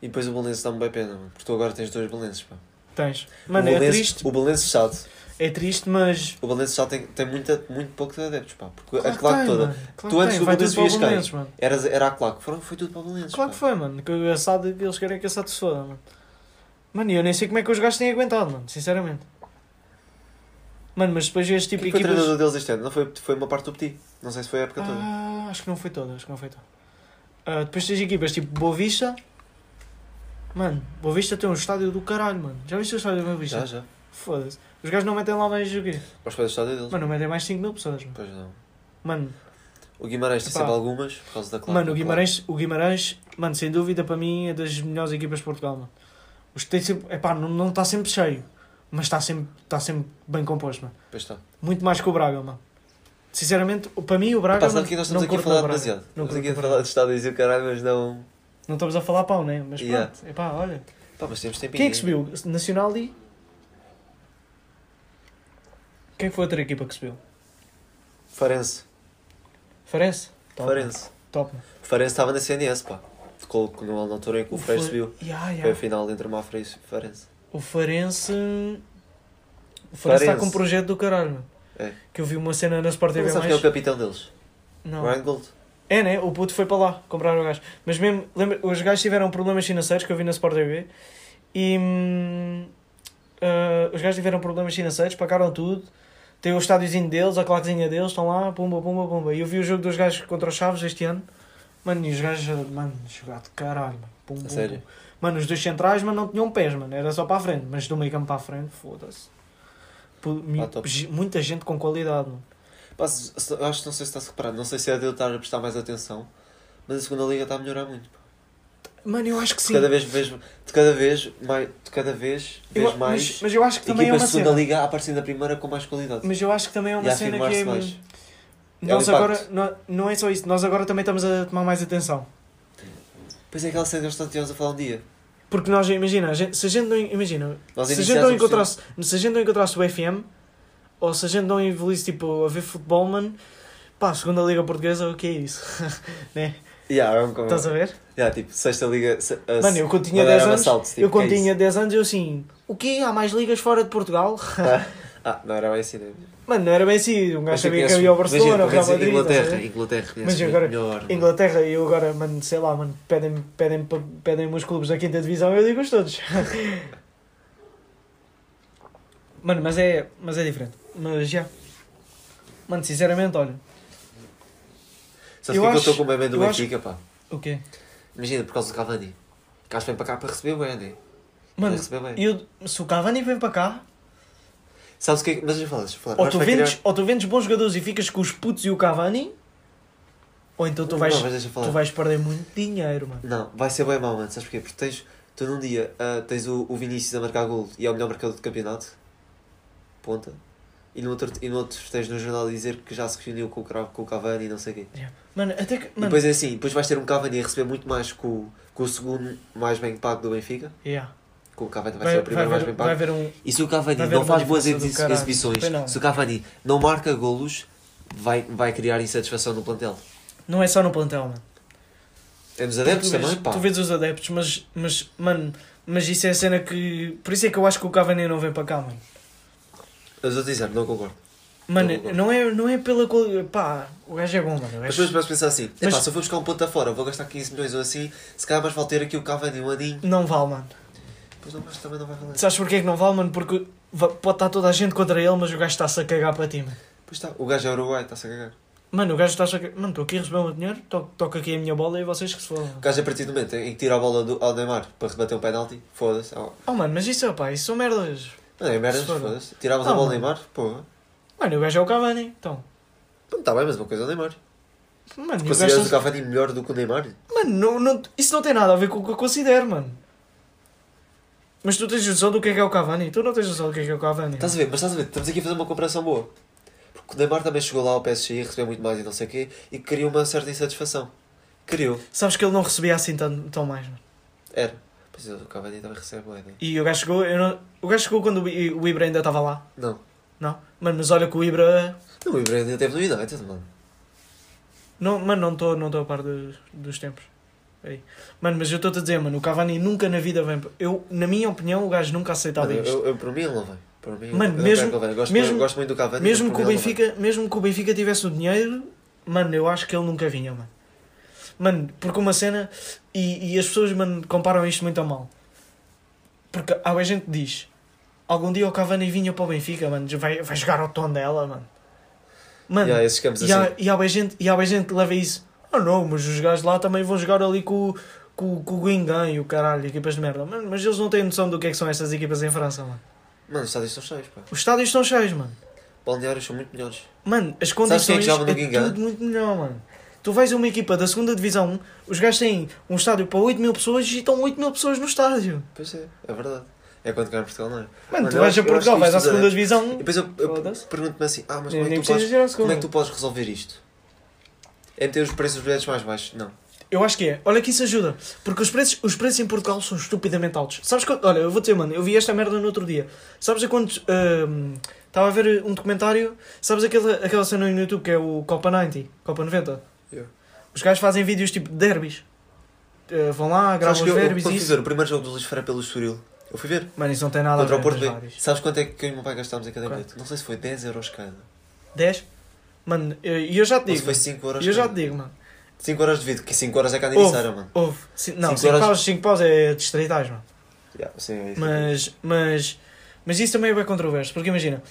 E depois o Belenense dá-me bem pena, mano. Porque tu agora tens dois Belenenses, pá. Tens. Mano, o é Belenense, triste. O Belenense chato. É triste, mas. O Belenense já tem, tem muita, muito pouco de adeptos, pá. Porque Claro a que claque tem, toda. mano. Claro Tu antes do o vias quem? Era, era a claque. Foram, foi tudo para o Belenenses, Claro pá. que foi, mano. Que o assado eles querem que assado se foda, mano. Mano, e eu nem sei como é que os gajos têm aguentado, mano. Sinceramente. Mano, mas depois este tipo de foi equipas. treinador deles este ano? Não foi, foi uma parte do Petit. Não sei se foi a época toda. Ah, acho que não foi toda, acho que não foi toda. Ah, depois tens equipas tipo Boa Vista. Mano, Boa Vista tem um estádio do caralho, mano. Já viste o estádio do Boa Vista? Já, já. Foda-se. Os gajos não metem lá mais o quê? Mas do estádio deles. Mano, não metem mais 5 mil pessoas, mano. Pois não. Mano, O Guimarães tem Epá. sempre algumas, por causa da claque. mano o, Guimarães, o Guimarães, mano, sem dúvida para mim é das melhores equipas de Portugal, mano. Os tem sempre, epá, não, não está sempre cheio, mas está sempre, está sempre bem composto, mano. Pois está. Muito mais que o Braga, mano. Sinceramente, o- para mim o Braga. Pá, sabe que nós não estamos aqui a curto falar Braga. demasiado. Não Estamos aqui a o falar de estádios e o caralho, mas não... Não estamos a falar pau, né? Mas Yeah. pronto, epá, olha. Pá, mas temos tempinho. Quem é que subiu? Nacional e. Quem foi a outra equipa que subiu? Farense. Farense? Top. Farense. Top. Farense estava na CNS, pá. Ficou no- na altura em que o Freire Fa- subiu. Yeah, Foi a yeah. final entre Mafra e Farense. O Farense. O Farense está com um projeto do caralho. É. Que eu vi uma cena na Sport Não TV sabes quem é o mais. capitão deles? Não. Ryan Gold. É, né? O puto foi para lá comprar o gajo. Mas mesmo, lembra, os gajos tiveram problemas financeiros que eu vi na Sport TV e hum, ah, os gajos tiveram problemas financeiros, pagaram tudo. Tem o estádiozinho deles, a claquezinha deles, estão lá, pumba, pumba, pumba. E eu vi o jogo dos gajos contra os Chaves este ano. Mano, e os gajos, mano, jogar de caralho, mano. Pum, pum, sério? pum. Mano, os dois centrais, mano, não tinham pés, mano. Era só para a frente. Mas do meio campo para a frente, foda-se. Ah, Muita gente com qualidade, mano. Pá, acho que não sei se está-se reparado. Não sei se é de eu estar a prestar mais atenção. Mas a segunda liga está a melhorar muito. pá. Mano, eu acho que sim. cada vez vejo. De cada vez mais. De cada vez Eu- mais. mas, mas eu acho que também é uma segunda cena. liga a aparecer na primeira com mais qualidade. Mas eu acho que também é uma e cena que é. mais. Nós É agora. Não, não é só isso, nós agora também estamos a tomar mais atenção. Pois é aquela cena que nós estivemos a falar um dia. Porque nós, imagina, a gente- se a gente não. Imagina, Nós se a gente não encontrasse, se a gente não encontrasse o FM, ou se a gente não evoluísse tipo a ver futebol, mano, pá, segunda Liga Portuguesa, o que é isso? né? Yeah, é um como... Estás a ver? yeah, tipo, sexta liga. se- a- Mano, eu quando tinha Madeira 10 anos, tipo, eu quando é tinha 10 anos, eu assim, o quê? Há mais ligas fora de Portugal? Ah, não era bem assim, né? Mano, não era bem assim, um gajo sabia que havia o Barcelona, o Real Madrid. Inglaterra? Inglaterra, Mas agora, melhor. mano. Inglaterra e eu agora, mano, sei lá, mano, pedem-me pedem, pedem os clubes da quinta divisão eu digo-os todos. mano, mas é, mas é diferente. Mas já. Mano, sinceramente, olha. Sabes eu porque é que eu estou com o meme do acho- Benfica, pá? O quê? Imagina, por causa do Cavani. O gajo vem para cá para receber bem, né? Mano, eu, se o Cavani vem para cá, Sabes o que é que... Mas deixa eu falar, ou tu, vendes, criar- ou tu vendes bons jogadores e ficas com os putos e o Cavani, ou então tu vais, Não, tu vais perder muito dinheiro, mano. Não, vai ser bem mau, mano. Sabes porquê? Porque tens... Tu num dia ah, tens o, o Vinícius a marcar gol e é o melhor marcador do campeonato. Ponta. E no outro, e no outro tens no jornal a dizer que já se reuniu com o, com o Cavani e não sei o quê. Mano, até que. Mano, depois é assim, depois vais ter um Cavani a receber muito mais o, que o segundo mais bem pago do Benfica. yeah. Que o Cavani vai, vai, ser o vai, primeiro mais haver, bem vai pago. haver um. E se o Cavani vai não faz boas exibições, se o Cavani não marca golos, vai, vai criar insatisfação no plantel. Não é só no plantel, mano. É nos adeptos tu, vês, também, pá. tu vês os adeptos, mas, mas, mano, mas isso é a cena que. Por isso é que eu acho que o Cavani não vem para cá, mano. Eu vou dizer, não concordo. Mano, Não, não. não é, não é pela qualidade. Pá, o gajo é bom, mano. Mas depois podes pensar assim, Mas- se eu for buscar um ponto fora, vou gastar 15 milhões ou assim, se calhar mais vale ter aqui o Cavani um aninho. não vale, mano. Depois não, mas também não vai valer. Sabes porquê que não vale, mano? Porque pode estar toda a gente contra ele, mas o gajo está-se a cagar para ti, mano. Pois está, o gajo é Uruguai, está-se a cagar. Mano, o gajo está-se a cagar. Mano, estou aqui a receber o meu dinheiro, to- toco aqui a minha bola e vocês que se fodam. O gajo a partir do momento em que tira a bola do, ao Neymar para rebater um penalti, foda-se. Oh, Oh, mano, mas isso, pá, isso são merdas. Não é merda, Se for. foda-se. Tiravas Ah, a bola ao mano. Neymar, porra. Mano, o gajo é o Cavani, então. Está bem, mas uma coisa é o Neymar. Mano, e o gajo Consideras o Cavani melhor do que o Neymar? Mano, não, não, isso não tem nada a ver com o que eu considero, mano. Mas tu tens noção do que é que é o Cavani? Tu não tens noção do que é que é o Cavani. Estás a ver, mas estás a ver, estamos aqui a fazer uma comparação boa. Porque o Neymar também chegou lá ao PSG e recebeu muito mais e não sei o quê e criou uma certa insatisfação. Criou. Sabes que ele não recebia assim tão, tão mais, mano. Era. Pois é, o Cavani também recebe bem, né? E o gajo chegou, eu não, o gajo chegou quando o, Ibra ainda estava lá. Não. Não? Mano, mas olha que o Ibra. Não, o Ibrahim ainda teve no United, mano. Não, mano, não estou não tô a par dos, dos tempos. Aí. Mano, mas eu estou-te a dizer, mano, o Cavani nunca na vida vem. Eu, na minha opinião, o gajo nunca aceitava Mano, isto. eu, eu, para mim ele não vem. Para mim, Mano, eu mesmo-. Eu gosto, mesmo- eu gosto muito do Cavani. Mesmo que, o Benfica, mesmo que o Benfica tivesse o dinheiro, mano, eu acho que ele nunca vinha, mano. Mano, porque uma cena. E, e as pessoas, mano, comparam isto muito a mal. Porque há gente que diz: algum dia o Cavani vinha para o Benfica, mano, vai, vai jogar ao tom dela, mano. Mano, Yeah, esses campos e, há, assim. e, há bem gente, e há bem gente que leva isso. Ah, não, mas os gajos lá também vão jogar ali com, o- com, com o Guingamp e o caralho, equipas de merda. Mano, mas eles não têm noção do que é que são essas equipas em França, mano. Mano, os estádios estão cheios, pá. Os estádios estão cheios, mano. Balneários são muito melhores. Mano, as Sabes quem é condições que joga no é Guingamp? tudo muito melhor, mano. Tu vais a uma equipa da segunda divisão 1, os gajos têm um estádio para 8 mil pessoas e estão 8 mil pessoas no estádio. Pois é, é verdade. É quando cá em Portugal, não é? Mano, tu vais a Portugal, vais à segunda é- divisão E 1. depois eu, eu pergunto-me assim, ah, mas como é, que tu podes, como é que tu podes resolver isto? É ter os preços dos bilhetes mais baixos? Não. Eu acho que é. Olha que isso ajuda. Porque os preços, os preços em Portugal são estupidamente altos. Sabes quanto? Olha, eu vou dizer, mano, eu vi esta merda no outro dia. Sabes a quantos. ahm, Estava a ver um documentário. Sabes aquela, aquela cena no YouTube que é o Copa 90? Copa 90? Yeah. Os gajos fazem vídeos tipo de derbys. Eh, vão lá, gravam os que eu, eu, derbys e ver o primeiro jogo do Luís Ferreira pelo Estoril, eu fui ver. Mano, isso não tem nada Contra a o ver. Porto mas B. Sabes quanto é que eu e o meu pai gastámos em cada bilhete? Não sei se foi 10 euros cada. 10? Mano, e eu já te Ou se digo. foi 5 euros eu já cada. te digo, mano. 5 euros de vídeo, que 5 euros é cada emissária, mano. Houve. Não, Cinco 5 horas- paus, paus é distritais, mano. Yeah, sim, é. Mas, mas, mas isso também é bem controverso, porque imagina,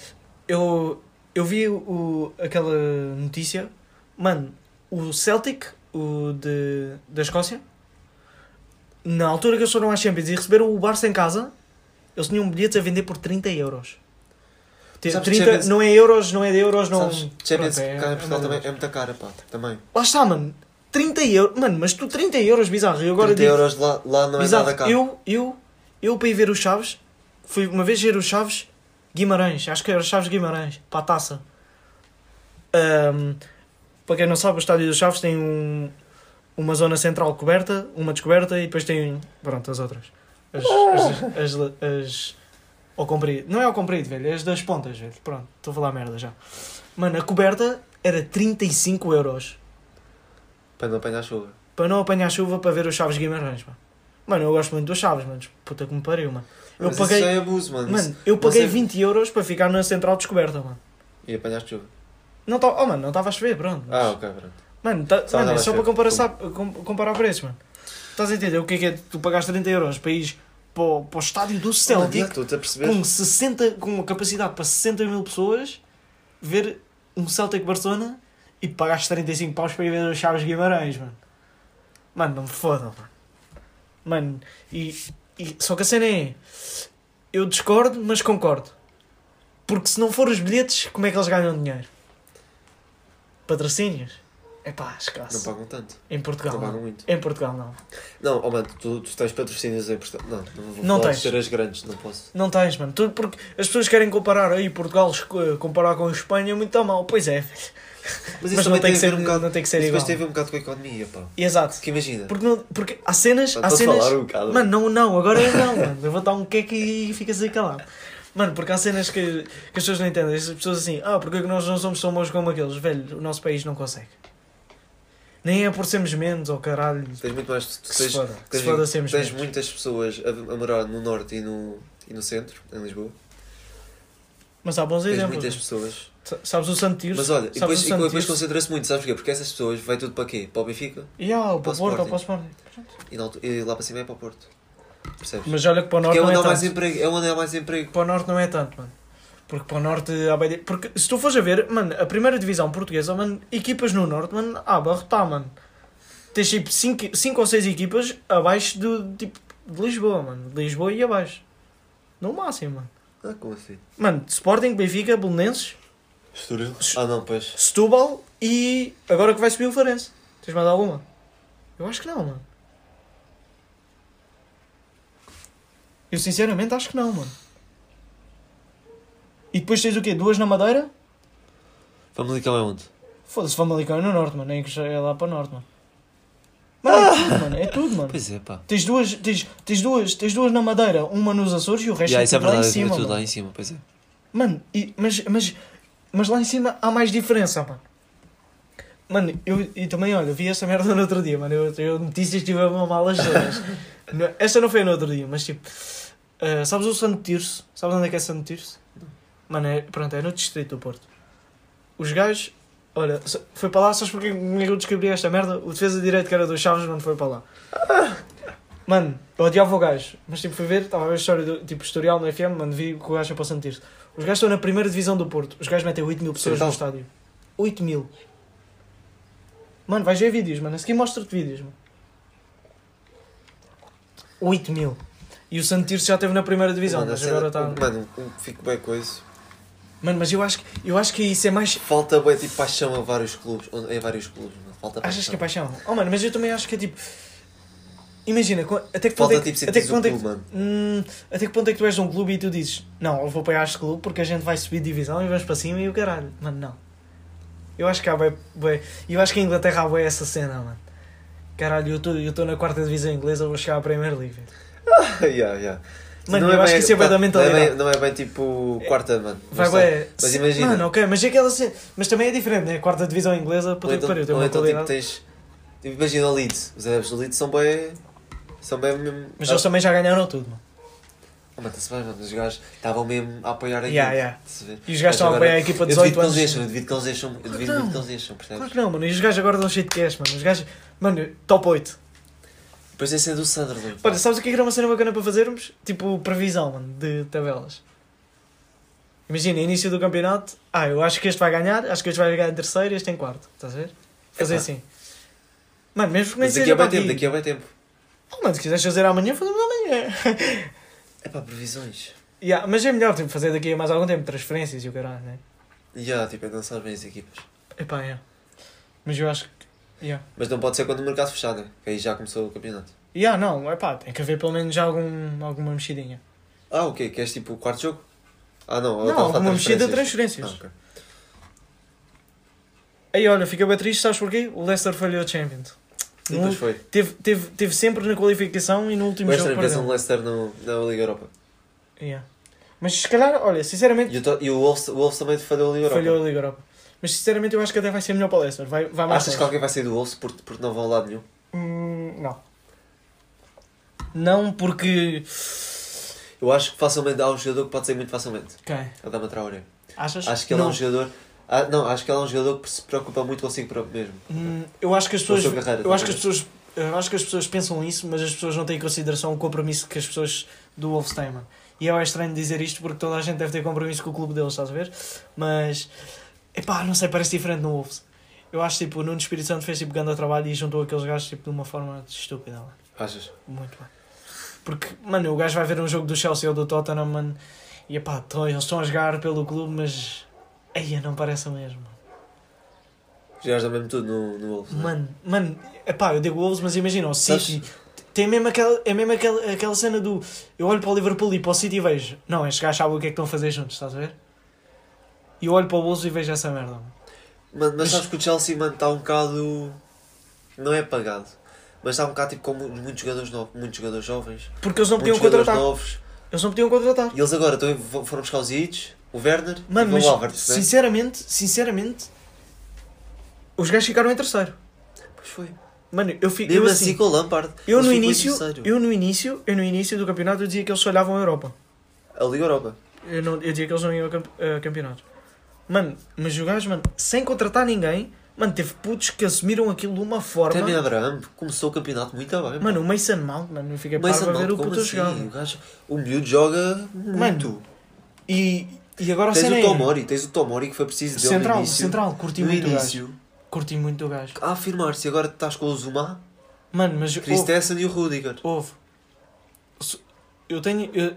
eu, eu vi o, aquela notícia, mano, o Celtic, o de, da Escócia, na altura que eles foram às Champions e receberam o Barça em casa, eles tinham bilhetes a vender por 30 euros. Te- Sabes que 30, Champions- não é euros, não é de euros, não. Sabes, Champions Pronto, é- cá em é Portugal uma também é muita cara, pá. Também. Lá está, mano. 30 euros. Mano, mas tu 30 euros, bizarro. Eu agora 30 digo, euros lá, lá não é nada caro. Eu, eu, eu para ir ver os Chaves, fui uma vez ver os Chaves Guimarães, acho que era os Chaves Guimarães, para a taça. Ahm, para quem não sabe, o estádio dos Chaves tem um, uma zona central coberta, uma descoberta e depois tem, pronto, as outras. As, as, as, as- ao comprido. Não é ao comprido, velho, é as das pontas, velho. Pronto, estou a falar merda já. Mano, a coberta era 35 euros Para não apanhar chuva. para não apanhar chuva para ver os Chaves Guimarães, mano. Mano, eu gosto muito dos Chaves, mano. Puta que me pariu, mano. Eu Mas paguei- isso é abuso, mano. Mano, eu paguei Você- 20 euros para ficar na central descoberta, mano. E apanhaste chuva. Não tá, oh, mano, não estava a chover, pronto. Ah, ok, pronto. Mano, tá, Só mano é só para comparar, sabe, com- comparar preços, mano. Estás a entender? O que é que é? Tu pagaste 30 euros para ir para o, para o estádio do Mano, Celtic perceber. com, 60, com uma capacidade para 60 mil pessoas ver um Celtic Barcelona e pagaste 35 paus para ir ver os Chaves Guimarães, mano. Mano, não me fodam, mano. Mano, e, e- só que a cena é. Eu discordo, mas concordo. Porque se não for os bilhetes, como é que eles ganham dinheiro? Patrocínios? É pá, Não escasso. pagam tanto. Em Portugal Não pagam não. muito. Em Portugal não. Não, oh mano, tu, tu tens patrocínios em Portugal. Não, não vou Não tens. ser as grandes, não posso. Não tens, mano. Tu- porque as pessoas querem comparar aí Portugal esco- comparar com a Espanha é muito a mal. Pois é, Mas, mas, não tem, que ser, um bocado, não tem que ser Isso igual. depois tem a ver um bocado com a economia, pá. Exato. Que imagina. Porque, não, porque há cenas. Há cenas falar um bocado? Mano, não, não, agora eu não, mano. Eu vou dar um queque e ficas aí calado. Mano, porque há cenas que, que as pessoas não entendem. As pessoas assim, ah, porque é que nós não somos tão bons como aqueles? Velho, o nosso país não consegue. Nem é por sermos menos, ou caralho. Tens muito mais. Que se tens, foda. Tens, se foda sermos tens menos. muitas pessoas a, a morar no norte e no, e no centro, em Lisboa. Mas há bons Tens exemplos. muitas mano. pessoas. Sa- Sabes o Santo Tirso? Mas olha, e depois, e depois concentra-se muito, sabes porquê? Porque essas pessoas vai tudo para quê? Para o Benfica E há, o para o Porto, ou para o Sporting. e lá para cima é para o Porto. Percebes? Mas olha que para o Porque Norte é não onde é há mais tanto. emprego. É onde há mais emprego. Para o Norte não é tanto, mano. Porque para o Norte há bem... Porque se tu fores a ver, mano, a primeira divisão portuguesa, mano, equipas no Norte, mano, há barrotar, mano. Tens tipo 5 ou 6 equipas abaixo do, tipo, de Lisboa, mano. De Lisboa e abaixo. No máximo, mano. Ah, como assim? Mano, Sporting, Benfica, Belenenses, Estoril? Ah, não, pois. Setúbal e agora que vai subir o Farense. Tens mais alguma? Eu acho que não, mano. Eu sinceramente acho que não, mano. E depois tens o quê? Duas na Madeira? Famalicão é onde? Foda-se, Famalicão é no Norte, mano. É que é lá para o Norte, mano. Mano, é tudo, mano. É tudo, mano. Pois é, pá. Tens duas, tens, tens, duas, tens duas na Madeira, uma nos Açores e o resto Yeah, é é tudo lá em verdade, é cima, tudo mano. lá em cima, pois é. Mano, e- mas, mas, mas lá em cima há mais diferença, mano. Mano, eu e também, olha, vi essa merda no outro dia, mano. Eu, eu notícias tive a mamar as todas. Esta não foi no outro dia, mas tipo, ah, sabes o Santo Tirso? Sabes onde é que é Santo Tirso? Mano, é, pronto, é no distrito do Porto. Os gajos, olha, foi para lá, sabes porque eu descobri esta merda? O defesa de direito que era dos Chaves, mano, foi para lá. Mano, eu odiava o gajo, mas tipo, fui ver, estava a ver a história do tipo, historial no FM, mano, vi que o gajo foi para o Santo Tirso. Os gajos estão na primeira divisão do Porto. Os gajos metem 8 mil pessoas no Então. estádio. 8 mil. Mano, vais ver vídeos, mano. Esse aqui mostra-te vídeos, mano. 8 mil. E o Santo Tirso já esteve na primeira divisão, Mano, a mas agora está. Mano, fico bem com isso. Mano, mas eu acho, que- eu acho que isso é mais. Falta bem tipo paixão a vários clubes. Em vários clubes, mano. Falta paixão. Achas que é paixão? Oh, mano, mas eu também acho que é tipo. Imagina, até que ponto Falta é que, tipo até que ponto é que, clube, mano. hum, até que ponto é que tu és de um clube e tu dizes Não, eu vou apoiar este clube porque a gente vai subir divisão e vamos para cima e o caralho. Mano, não. Eu acho que há bué, bué- Eu acho que a Inglaterra há bué essa cena, mano. Caralho, eu estou eu estou na quarta divisão inglesa, vou chegar à Premier League. Yeah, yeah. Mano, Não eu acho bem- que isso é bem da não é mentalidade. bem- Não é bem tipo quarta, mano. Vai, Mas tá. Mas imagina. Mano, ok, mas é aquela. Mas também é diferente, né? Quarta divisão inglesa, Ou puta que então, pariu, tem uma então tipo, tens. Tipo, imagina o Leeds. Os adeptos do Leeds são bem. São bem mesmo. Mas eles também já ganharam tudo, mano. Ah, mas está-se bem, mano. Os gajos estavam mesmo a apoiar aquilo. Yeah, yeah. a? E os gajos estão a apoiar a equipa de Eu duvido 18 que anos. eles deixam, eu duvido que eles deixam. Eu muito que eles deixam, percebes? Claro que não, mano. E os gajos agora dão cheio de cash, mano. Os gajos. Mano, top 8. Depois esse é do Sunderland. Olha, sabes o que é que era uma cena bacana para fazermos? Tipo, previsão, mano, de tabelas. Imagina, início do campeonato. Ah, eu acho que este vai ganhar, acho que este vai ganhar em terceiro e este em quarto. Estás a ver? Fazer Epá. assim. Mano, mesmo que nem Mas daqui seja a para bem tempo, aqui. daqui a bem tempo. Oh, mano, se quiseres fazer amanhã, fazemos amanhã. É pá, previsões. Yeah, mas é melhor tipo, fazer daqui a mais algum tempo transferências e o caralho, né? E yeah, tipo, é dançar bem as equipas. Epá, é. Mas eu acho que. Yeah. Mas não pode ser quando o mercado fechar, né? Que aí já começou o campeonato. Yeah, não, epá, tem que haver pelo menos já algum, alguma mexidinha. Ah, o quê? Queres tipo o quarto jogo? Ah, não. Não, alguma mexida de transferências. Ah, ok. Aí olha, fica bem triste, sabes porquê? O Leicester falhou a Champions. E No- foi. Teve, teve, teve sempre na qualificação e no último O jogo perdeu. Leicester no, na Liga Europa. Yeah. Mas se calhar, olha, sinceramente, E o, e o Wolves, o Wolves também falhou a Liga Europa. falhou a Liga Europa. Mas sinceramente eu acho que até vai ser melhor para o Leicester. Vai, vai mais Achas que alguém vai sair do Wolves porque, porque não vão a lado nenhum? Hum, não. Não porque. Eu acho que facilmente há um jogador que pode sair muito facilmente. Quem? É o Dama Traoré. Achas? Acho que ele não. é um jogador... Ah, não, acho que ele é um jogador que se preocupa muito consigo próprio mesmo. Hum, eu acho que as pessoas. carreira, eu acho que as pessoas. Eu acho que as pessoas pensam isso, mas as pessoas não têm em consideração o compromisso que as pessoas do Wolves têm, mano. E é estranho dizer isto porque toda a gente deve ter compromisso com o clube deles, estás a ver? Mas, epá, não sei, parece diferente no Wolves. Eu acho tipo, o Nuno Espírito Santo fez tipo grande trabalho e juntou aqueles gajos tipo, de uma forma estúpida, mano. Achas? Muito bem. Porque, mano, o gajo vai ver um jogo do Chelsea ou do Tottenham, mano, e epá, tão- eles estão a jogar pelo clube, mas. Eia, não parece o mesmo. Dão mesmo tudo no, no Wolves. não é? Mano, mano, epá, eu digo Wolves, mas imagina, o City tem mesmo aquela, é mesmo aquela, aquela cena do eu olho para o Liverpool e para o City e vejo, não, estes gajos sabem o que é que estão a fazer juntos, estás a ver? E eu olho para o Wolves e vejo essa merda. mano. Mas sabes que o Chelsea, mano, está um bocado... Não é apagado. Mas está um bocado tipo com mu- muitos jogadores novos, muitos jogadores jovens. Porque eles não podiam contratar. novos. Eles não podiam contratar. E eles agora foram buscar os Itch, o Werner Mano, e o Havertz, né? sinceramente, sinceramente, os gajos ficaram em terceiro. Pois foi. Mano, eu fico. Mesmo Eu, assim assim, com o Lampard. eu no início, eu no início, eu no início do campeonato eu dizia que eles só olhavam a Europa. A Liga Europa. Eu, não, eu dizia que eles não iam a, camp a campeonato. Mano, mas o gajo, mano, sem contratar ninguém, mano, teve putos que assumiram aquilo de uma forma. Tammy Abraham começou o campeonato muito bem. Mano, o Mason Mount, mano, eu fiquei Mas parvo a ver o puto assim? jogar. O, mano. gajo, o miúdo joga muito. E, e agora Tens o é. Tomori, tens o Tomori que foi preciso dele Central, no início. central, curti no muito o gajo. início. Curti muito do gajo. A afirmar-se, agora estás com o Zuma, Mano, mas. Christensen e o Rudiger. Houve. Eu tenho. Eu,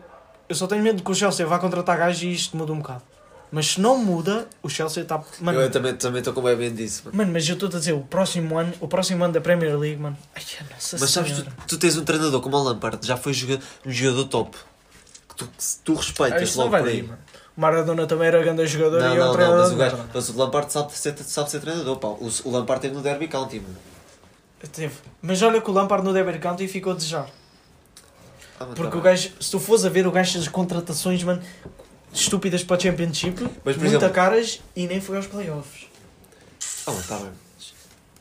eu só tenho medo que o Chelsea vá contratar gajos e isto muda um bocado. Mas se não muda, o Chelsea está. Mano, Eu também estou também com bem bem disso. Mano. mano, mas eu estou a dizer, o próximo ano, o próximo ano da Premier League, mano. Ai, a nossa Mas sabes, tu, tu tens um treinador como o Lampard, já foi joga- um jogador top. Que tu, que tu Ah, respeitas não logo por aí. O Maradona também era grande jogador Não, e é não, não, mas o, gajo, mas o Lampard sabe ser, sabe ser treinador, pá. O, o Lampard teve no Derby County, mano. Teve. Mas olha que o Lampard no Derby County ficou a desejar. Ah, mano, Porque tá o gajo, se tu fores a ver o gajo das contratações, mano, estúpidas para a Championship, Mas, por muito exemplo- caras e nem foi aos playoffs. Ah, mano, tá bem.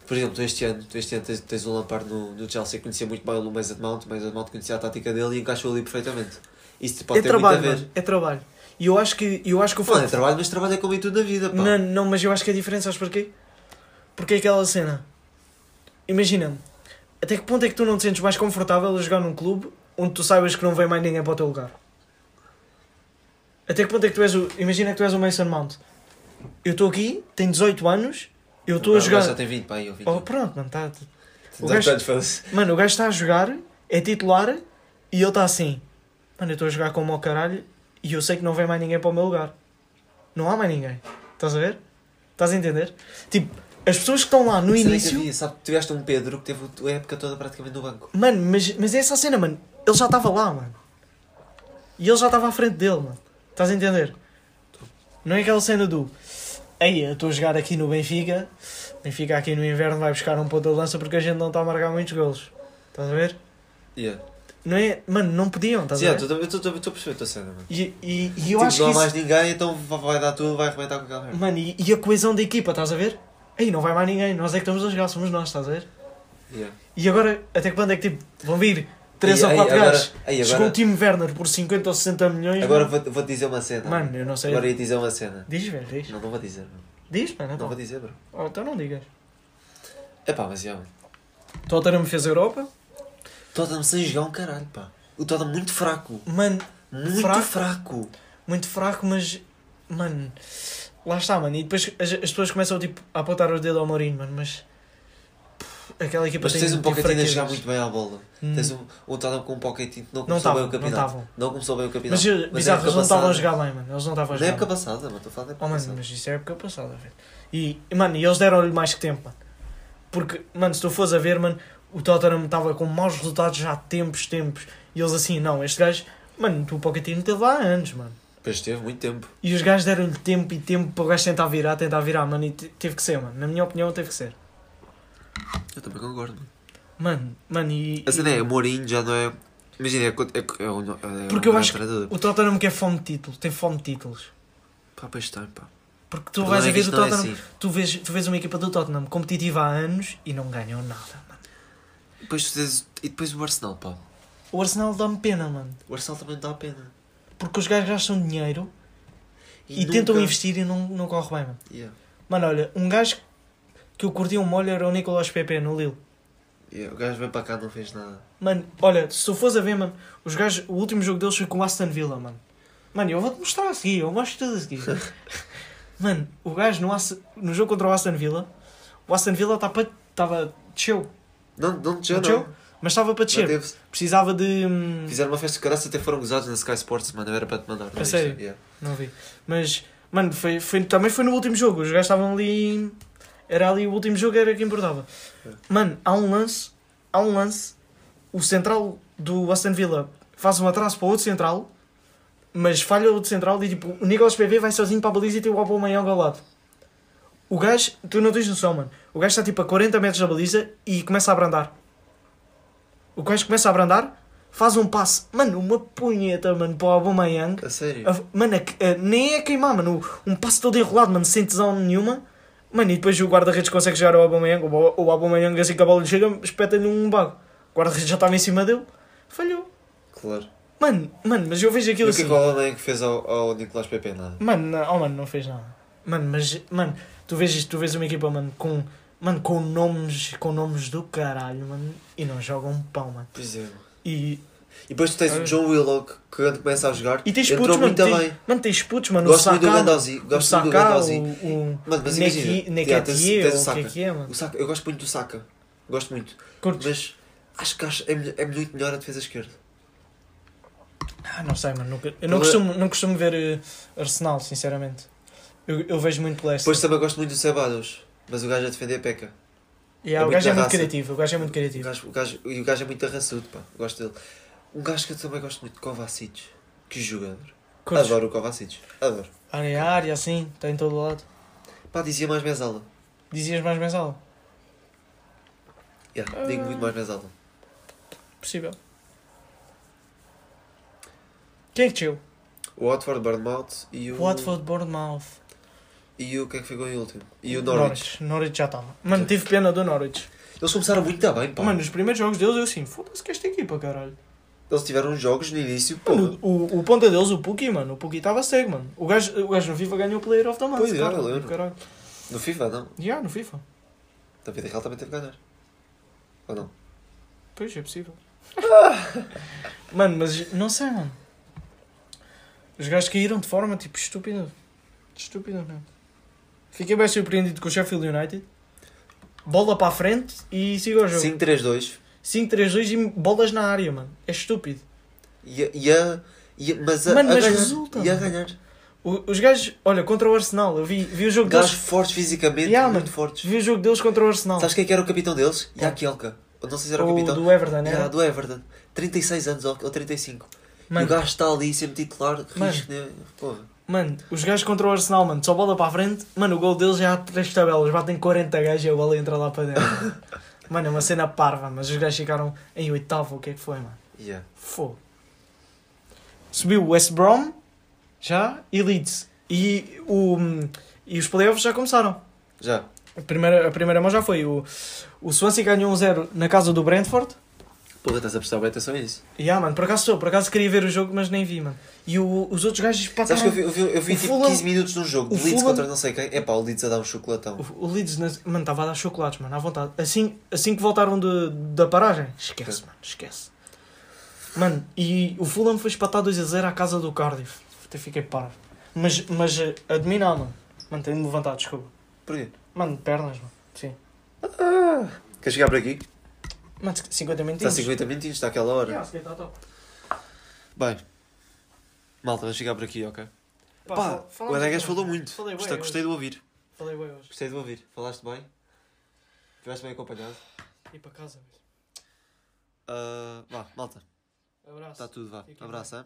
Por exemplo, tu este ano, tu este ano tens, tens o Lampard no, no Chelsea, conhecia muito bem o Mason Mount, o Mason Mount conhecia a tática dele e encaixou ali perfeitamente. Isso pode é ter trabalho, muito a ver. mano, é trabalho. E eu acho que, eu acho que o Não, é facto... trabalho, mas trabalho é como em tudo na vida, pá. Não, não, mas eu acho que a diferença, sabes porquê? Porque é aquela cena. Imagina, até que ponto é que tu não te sentes mais confortável a jogar num clube onde tu saibas que não vem mais ninguém para o teu lugar? Até que ponto é que tu és o. Imagina que tu és o Mason Mount. Eu estou aqui, tenho 18 anos, eu estou a jogar. já tem 20, pá, aí, ou 20. Oh, pronto, mano, tá. o 18 gajo-. Mano, o gajo está a jogar, é titular e ele está assim. Mano, eu estou a jogar como ao caralho e eu sei que não vem mais ninguém para o meu lugar. Não há mais ninguém. Estás a ver? Estás a entender? Tipo, as pessoas que estão lá no que início. havia? Sabe, tiveste um Pedro que teve a época toda praticamente no banco. Mano, mas, mas é essa a cena, mano. Ele já estava lá, mano. E ele já estava à frente dele, mano. Estás a entender? Não é aquela cena do. Ei, eu estou a jogar aqui no Benfica. Benfica aqui no inverno vai buscar um ponto de lança porque a gente não está a marcar muitos golos. Estás a ver? Yeah. Não é? Mano, não podiam, estás Sim, a eu ver? estou a perceber a tua cena, mano. E, e, e eu Tipo, acho não há isso... mais ninguém, então vai vai dar tudo, vai arrebentar com aquela merda. Mano, e, e a coesão da equipa, estás a ver? Aí não vai mais ninguém, nós é que estamos a jogar, somos nós, estás a ver? Yeah. E agora, até quando é que tipo, vão vir 3 Ei, ou ei, 4 agora- gajos? Chegou o Timo Werner por 50 ou 60 milhões. Agora mano. vou- vou-te dizer uma cena. Mano, eu não sei. Agora ia dizer uma cena. Diz, velho, diz. Não, não vou dizer, mano. Diz, mano, Não então. vou dizer, bro. Oh, então não digas. Epá, mas já, mano. Tottenham fez a Europa. Tottenham sem jogar um caralho, pá. O Tottenham muito fraco. Mano, Muito Fraco? fraco. muito fraco, mas. Mano, lá está, mano. E depois as, as pessoas começam tipo, a apontar o dedo ao Mourinho, mano, mas. Aquela equipa Mas tem tens um Pochettino a jogar muito bem à bola. Hum. Tens um, um Tottenham com um Pochettino que não Não começou bem o não campeonato. estavam. Não começou bem o campeonato. Mas, Mas bizarro, na eles não época estavam a jogar bem, mano. Eles não estavam a Na jogar época bem. passada, mano. Estou a falar da época Oh, mano, passada. mas isso é época passada, velho. E, mano, e eles deram-lhe mais que tempo, mano. Porque, mano, se tu fores a ver, mano, o Tottenham estava com maus resultados já há tempos, tempos. E eles assim, não, este gajo, mano, o Pochettino teve lá há anos, mano. Depois teve muito tempo. E os gajos deram-lhe tempo e tempo para o gajo tentar virar, tentar virar, mano, e te- teve que ser, mano. Na minha opinião, teve que ser. Eu também concordo, mano. Mano, mano, e. A cena e- é, o Mourinho já não é... Imagina, é, é, é, é Porque eu acho que treinador. o Tottenham quer fome de títulos, tem fome de títulos. Pá, pois tem, pá. Porque tu vais a é que ver o é Tottenham, assim. tu, vês, tu vês uma equipa do Tottenham competitiva há anos e não ganham nada, mano. Depois, tu tens- e depois o Arsenal, pá. O Arsenal dá-me pena, mano. O Arsenal também dá pena. Porque os gajos gastam dinheiro e, nunca- tentam investir e não, não corre bem, mano. Yeah. Mano, olha, um gajo que eu curti um molho era o Nicolas Pepe no Lille. Yeah, O gajo vem para cá não fez nada. Mano, olha, se tu fores a ver, mano, os gajos, o último jogo deles foi com o Aston Villa, mano. Mano, eu vou-te mostrar a seguir, eu mostro tudo a seguir. mano, o gajo no, Aston- no jogo contra o Aston Villa, o Aston Villa estava estava desceu, Não, não desceu, Não desceu? não. mas estava para Não descer. Precisava de. hum, Fizeram uma festa de caraça até foram gozados na Sky Sports, mano. Eu era para te mandar. não viste? sério? Yeah. Não vi. Mas, mano, foi, foi, também foi no último jogo. Os gajos estavam ali. Era ali o último jogo, era que importava. Mano, há um lance. Há um lance. O central do Aston Villa faz um atraso para o outro central. Mas falha o outro central e tipo, o Nicolas PV vai sozinho para a baliza e tem o Aubameyang ao lado. O gajo, tu não tens noção, mano. O gajo está tipo a 40 metros da baliza e começa a abrandar. O gajo começa a abrandar, faz um passe, mano, uma punheta, mano, para o Aubameyang. A sério? A- Mano, a- a- nem é queimar, mano. Um passo todo enrolado, mano, sem tesão nenhuma. Mano, e depois o guarda-redes consegue chegar ao Aubameyang. O, Aubameyang, assim que a bola lhe chega, espeta-lhe um bago. O guarda-redes já estava em cima dele. Falhou. Claro. Mano, mano, mas eu vejo E aquilo o que é assim. que o que fez ao, ao Nicolás Pepe? Nada. Mano, não, oh, mano, não fez nada. Mano, mas, mano, tu vês isto, tu vês uma equipa, mano, com, mano, com nomes, com nomes do caralho, mano, e não jogam um pão, mano. Pois é. E, E depois tu tens o John Willock que quando começa a jogar e tens entrou putos, mano, muito tens, bem. mano, tens putos, mano, Gosto o muito do o Gosto muito do Gandozi. o, o Mano, mas imagina. yeah, tens- tens o o que é que é, mano. O Saka, eu gosto muito do Saka. Gosto muito. Curtes? Mas acho que acho, é, é muito melhor a defesa esquerda. Ah, não sei, mano. Nunca, eu não costumo, não costumo ver eh, Arsenal, sinceramente. Eu, eu vejo muito Leicester. Depois também gosto muito do Ceballos. Mas o gajo a defender peca. Yeah, é o muito gajo é da muito raça. criativo. O gajo é muito O criativo. gajo, o gajo, e o gajo é muito arraçudo, pá. Gosto dele. Um gajo que eu também gosto muito, Kovacic. Que jogador. Curtes? Adoro o Kovacic. Adoro. Área a área, assim, está em todo lado. Pá, dizia mais mesala. Dizias mais mensal? Yeah, digo muito mais mesala. Possível. Quem é que desceu? O Watford, Bournemouth e o... Watford, Bournemouth. E o quem é que ficou em último? E o Norwich. Norwich já estava. Mano, tive pena do Norwich. Eles começaram muito bem, pá. Mano, nos primeiros jogos deles eu assim, foda-se que esta equipa, caralho. Eles tiveram jogos no início, pô. Mano, o, o ponta deles, o Puki, mano, o Puki estava cego, mano. O gajo, o gajo no FIFA ganhou o Player of the Month. Pois é, cara, eu caralho. No FIFA, não. Já, no FIFA. Na vida real também teve que ganhar. Ou não? Pois, é possível. mano, mas não sei, mano. Os gajos caíram de forma, tipo, estúpida. Estúpida, mesmo. Fiquei bem surpreendido com o Sheffield United. Bola para a frente e siga o jogo. 5-3-2. 5-3-2 e bolas na área, mano. É estúpido. E. E a, e mas a, Mano, a mas ganhar. resulta, E a ganhar. O- os gajos, olha, contra o Arsenal, eu vi, vi o jogo Gajos deles. fortes fisicamente, Yeah, muito mano. fortes. Vi o jogo deles contra o Arsenal. Sabes quem é que era o capitão deles? Jaquielka. Eu não sei se era o, o capitão. do Everton, né? Yeah, do Everton. 36 anos ou, ou 35. E Mano, o gajo está ali sempre titular, Mano. risco, né? Porra. Mano, os gajos contra o Arsenal, mano, só bola para a frente. Mano, o gol deles já há três tabelas. Batem 40 gajos e a bola entra lá para dentro. mano, é uma cena parva, mas os gajos ficaram em oitavo. O que é que foi, mano? Yeah. Fogo. Subiu o West Brom, já, e Leeds. E, o, e os playoffs já começaram. Já. A primeira, a primeira mão já foi. O, o Swansea ganhou 1-0 na casa do Brentford. Porra, estás a prestar bem atenção a isso. E ah, mano, por acaso estou, por acaso queria ver o jogo, mas nem vi, mano. E o- os outros gajos Sabes pataram. que eu vi, eu vi, eu vi tipo Fulham- 15 minutos de um jogo de Leeds Fulham- contra não sei quem. É pá, o Leeds a dar um chocolatão. O, o Leeds, mano, estava a dar chocolates, mano, à vontade. Assim, assim que voltaram de, da paragem, esquece, mano, esquece. Mano, e o Fulham foi espatado 2 a 0 à casa do Cardiff. Até fiquei parvo. Mas, mas eh, a dominar, mano. Mano, tenho de levantar, desculpa. Porquê? Mano, pernas, mano. Sim. Queres chegar por aqui? Mano, 50 Está minutinhos. 50 minutinhos, está aquela hora. Yeah, se calhar tá top. Bem. Malta, vamos chegar por aqui, ok? Pá, Pá, fal- o aqui, falou muito. Falei Gostei, bem gostei de ouvir. Falei bem hoje. Gostei de ouvir. Falaste bem? Estiveste bem acompanhado? E para casa, velho. Ah, vá, malta. Abraço. Está tudo, vá. Abraço, hein?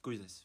Cuidem-se.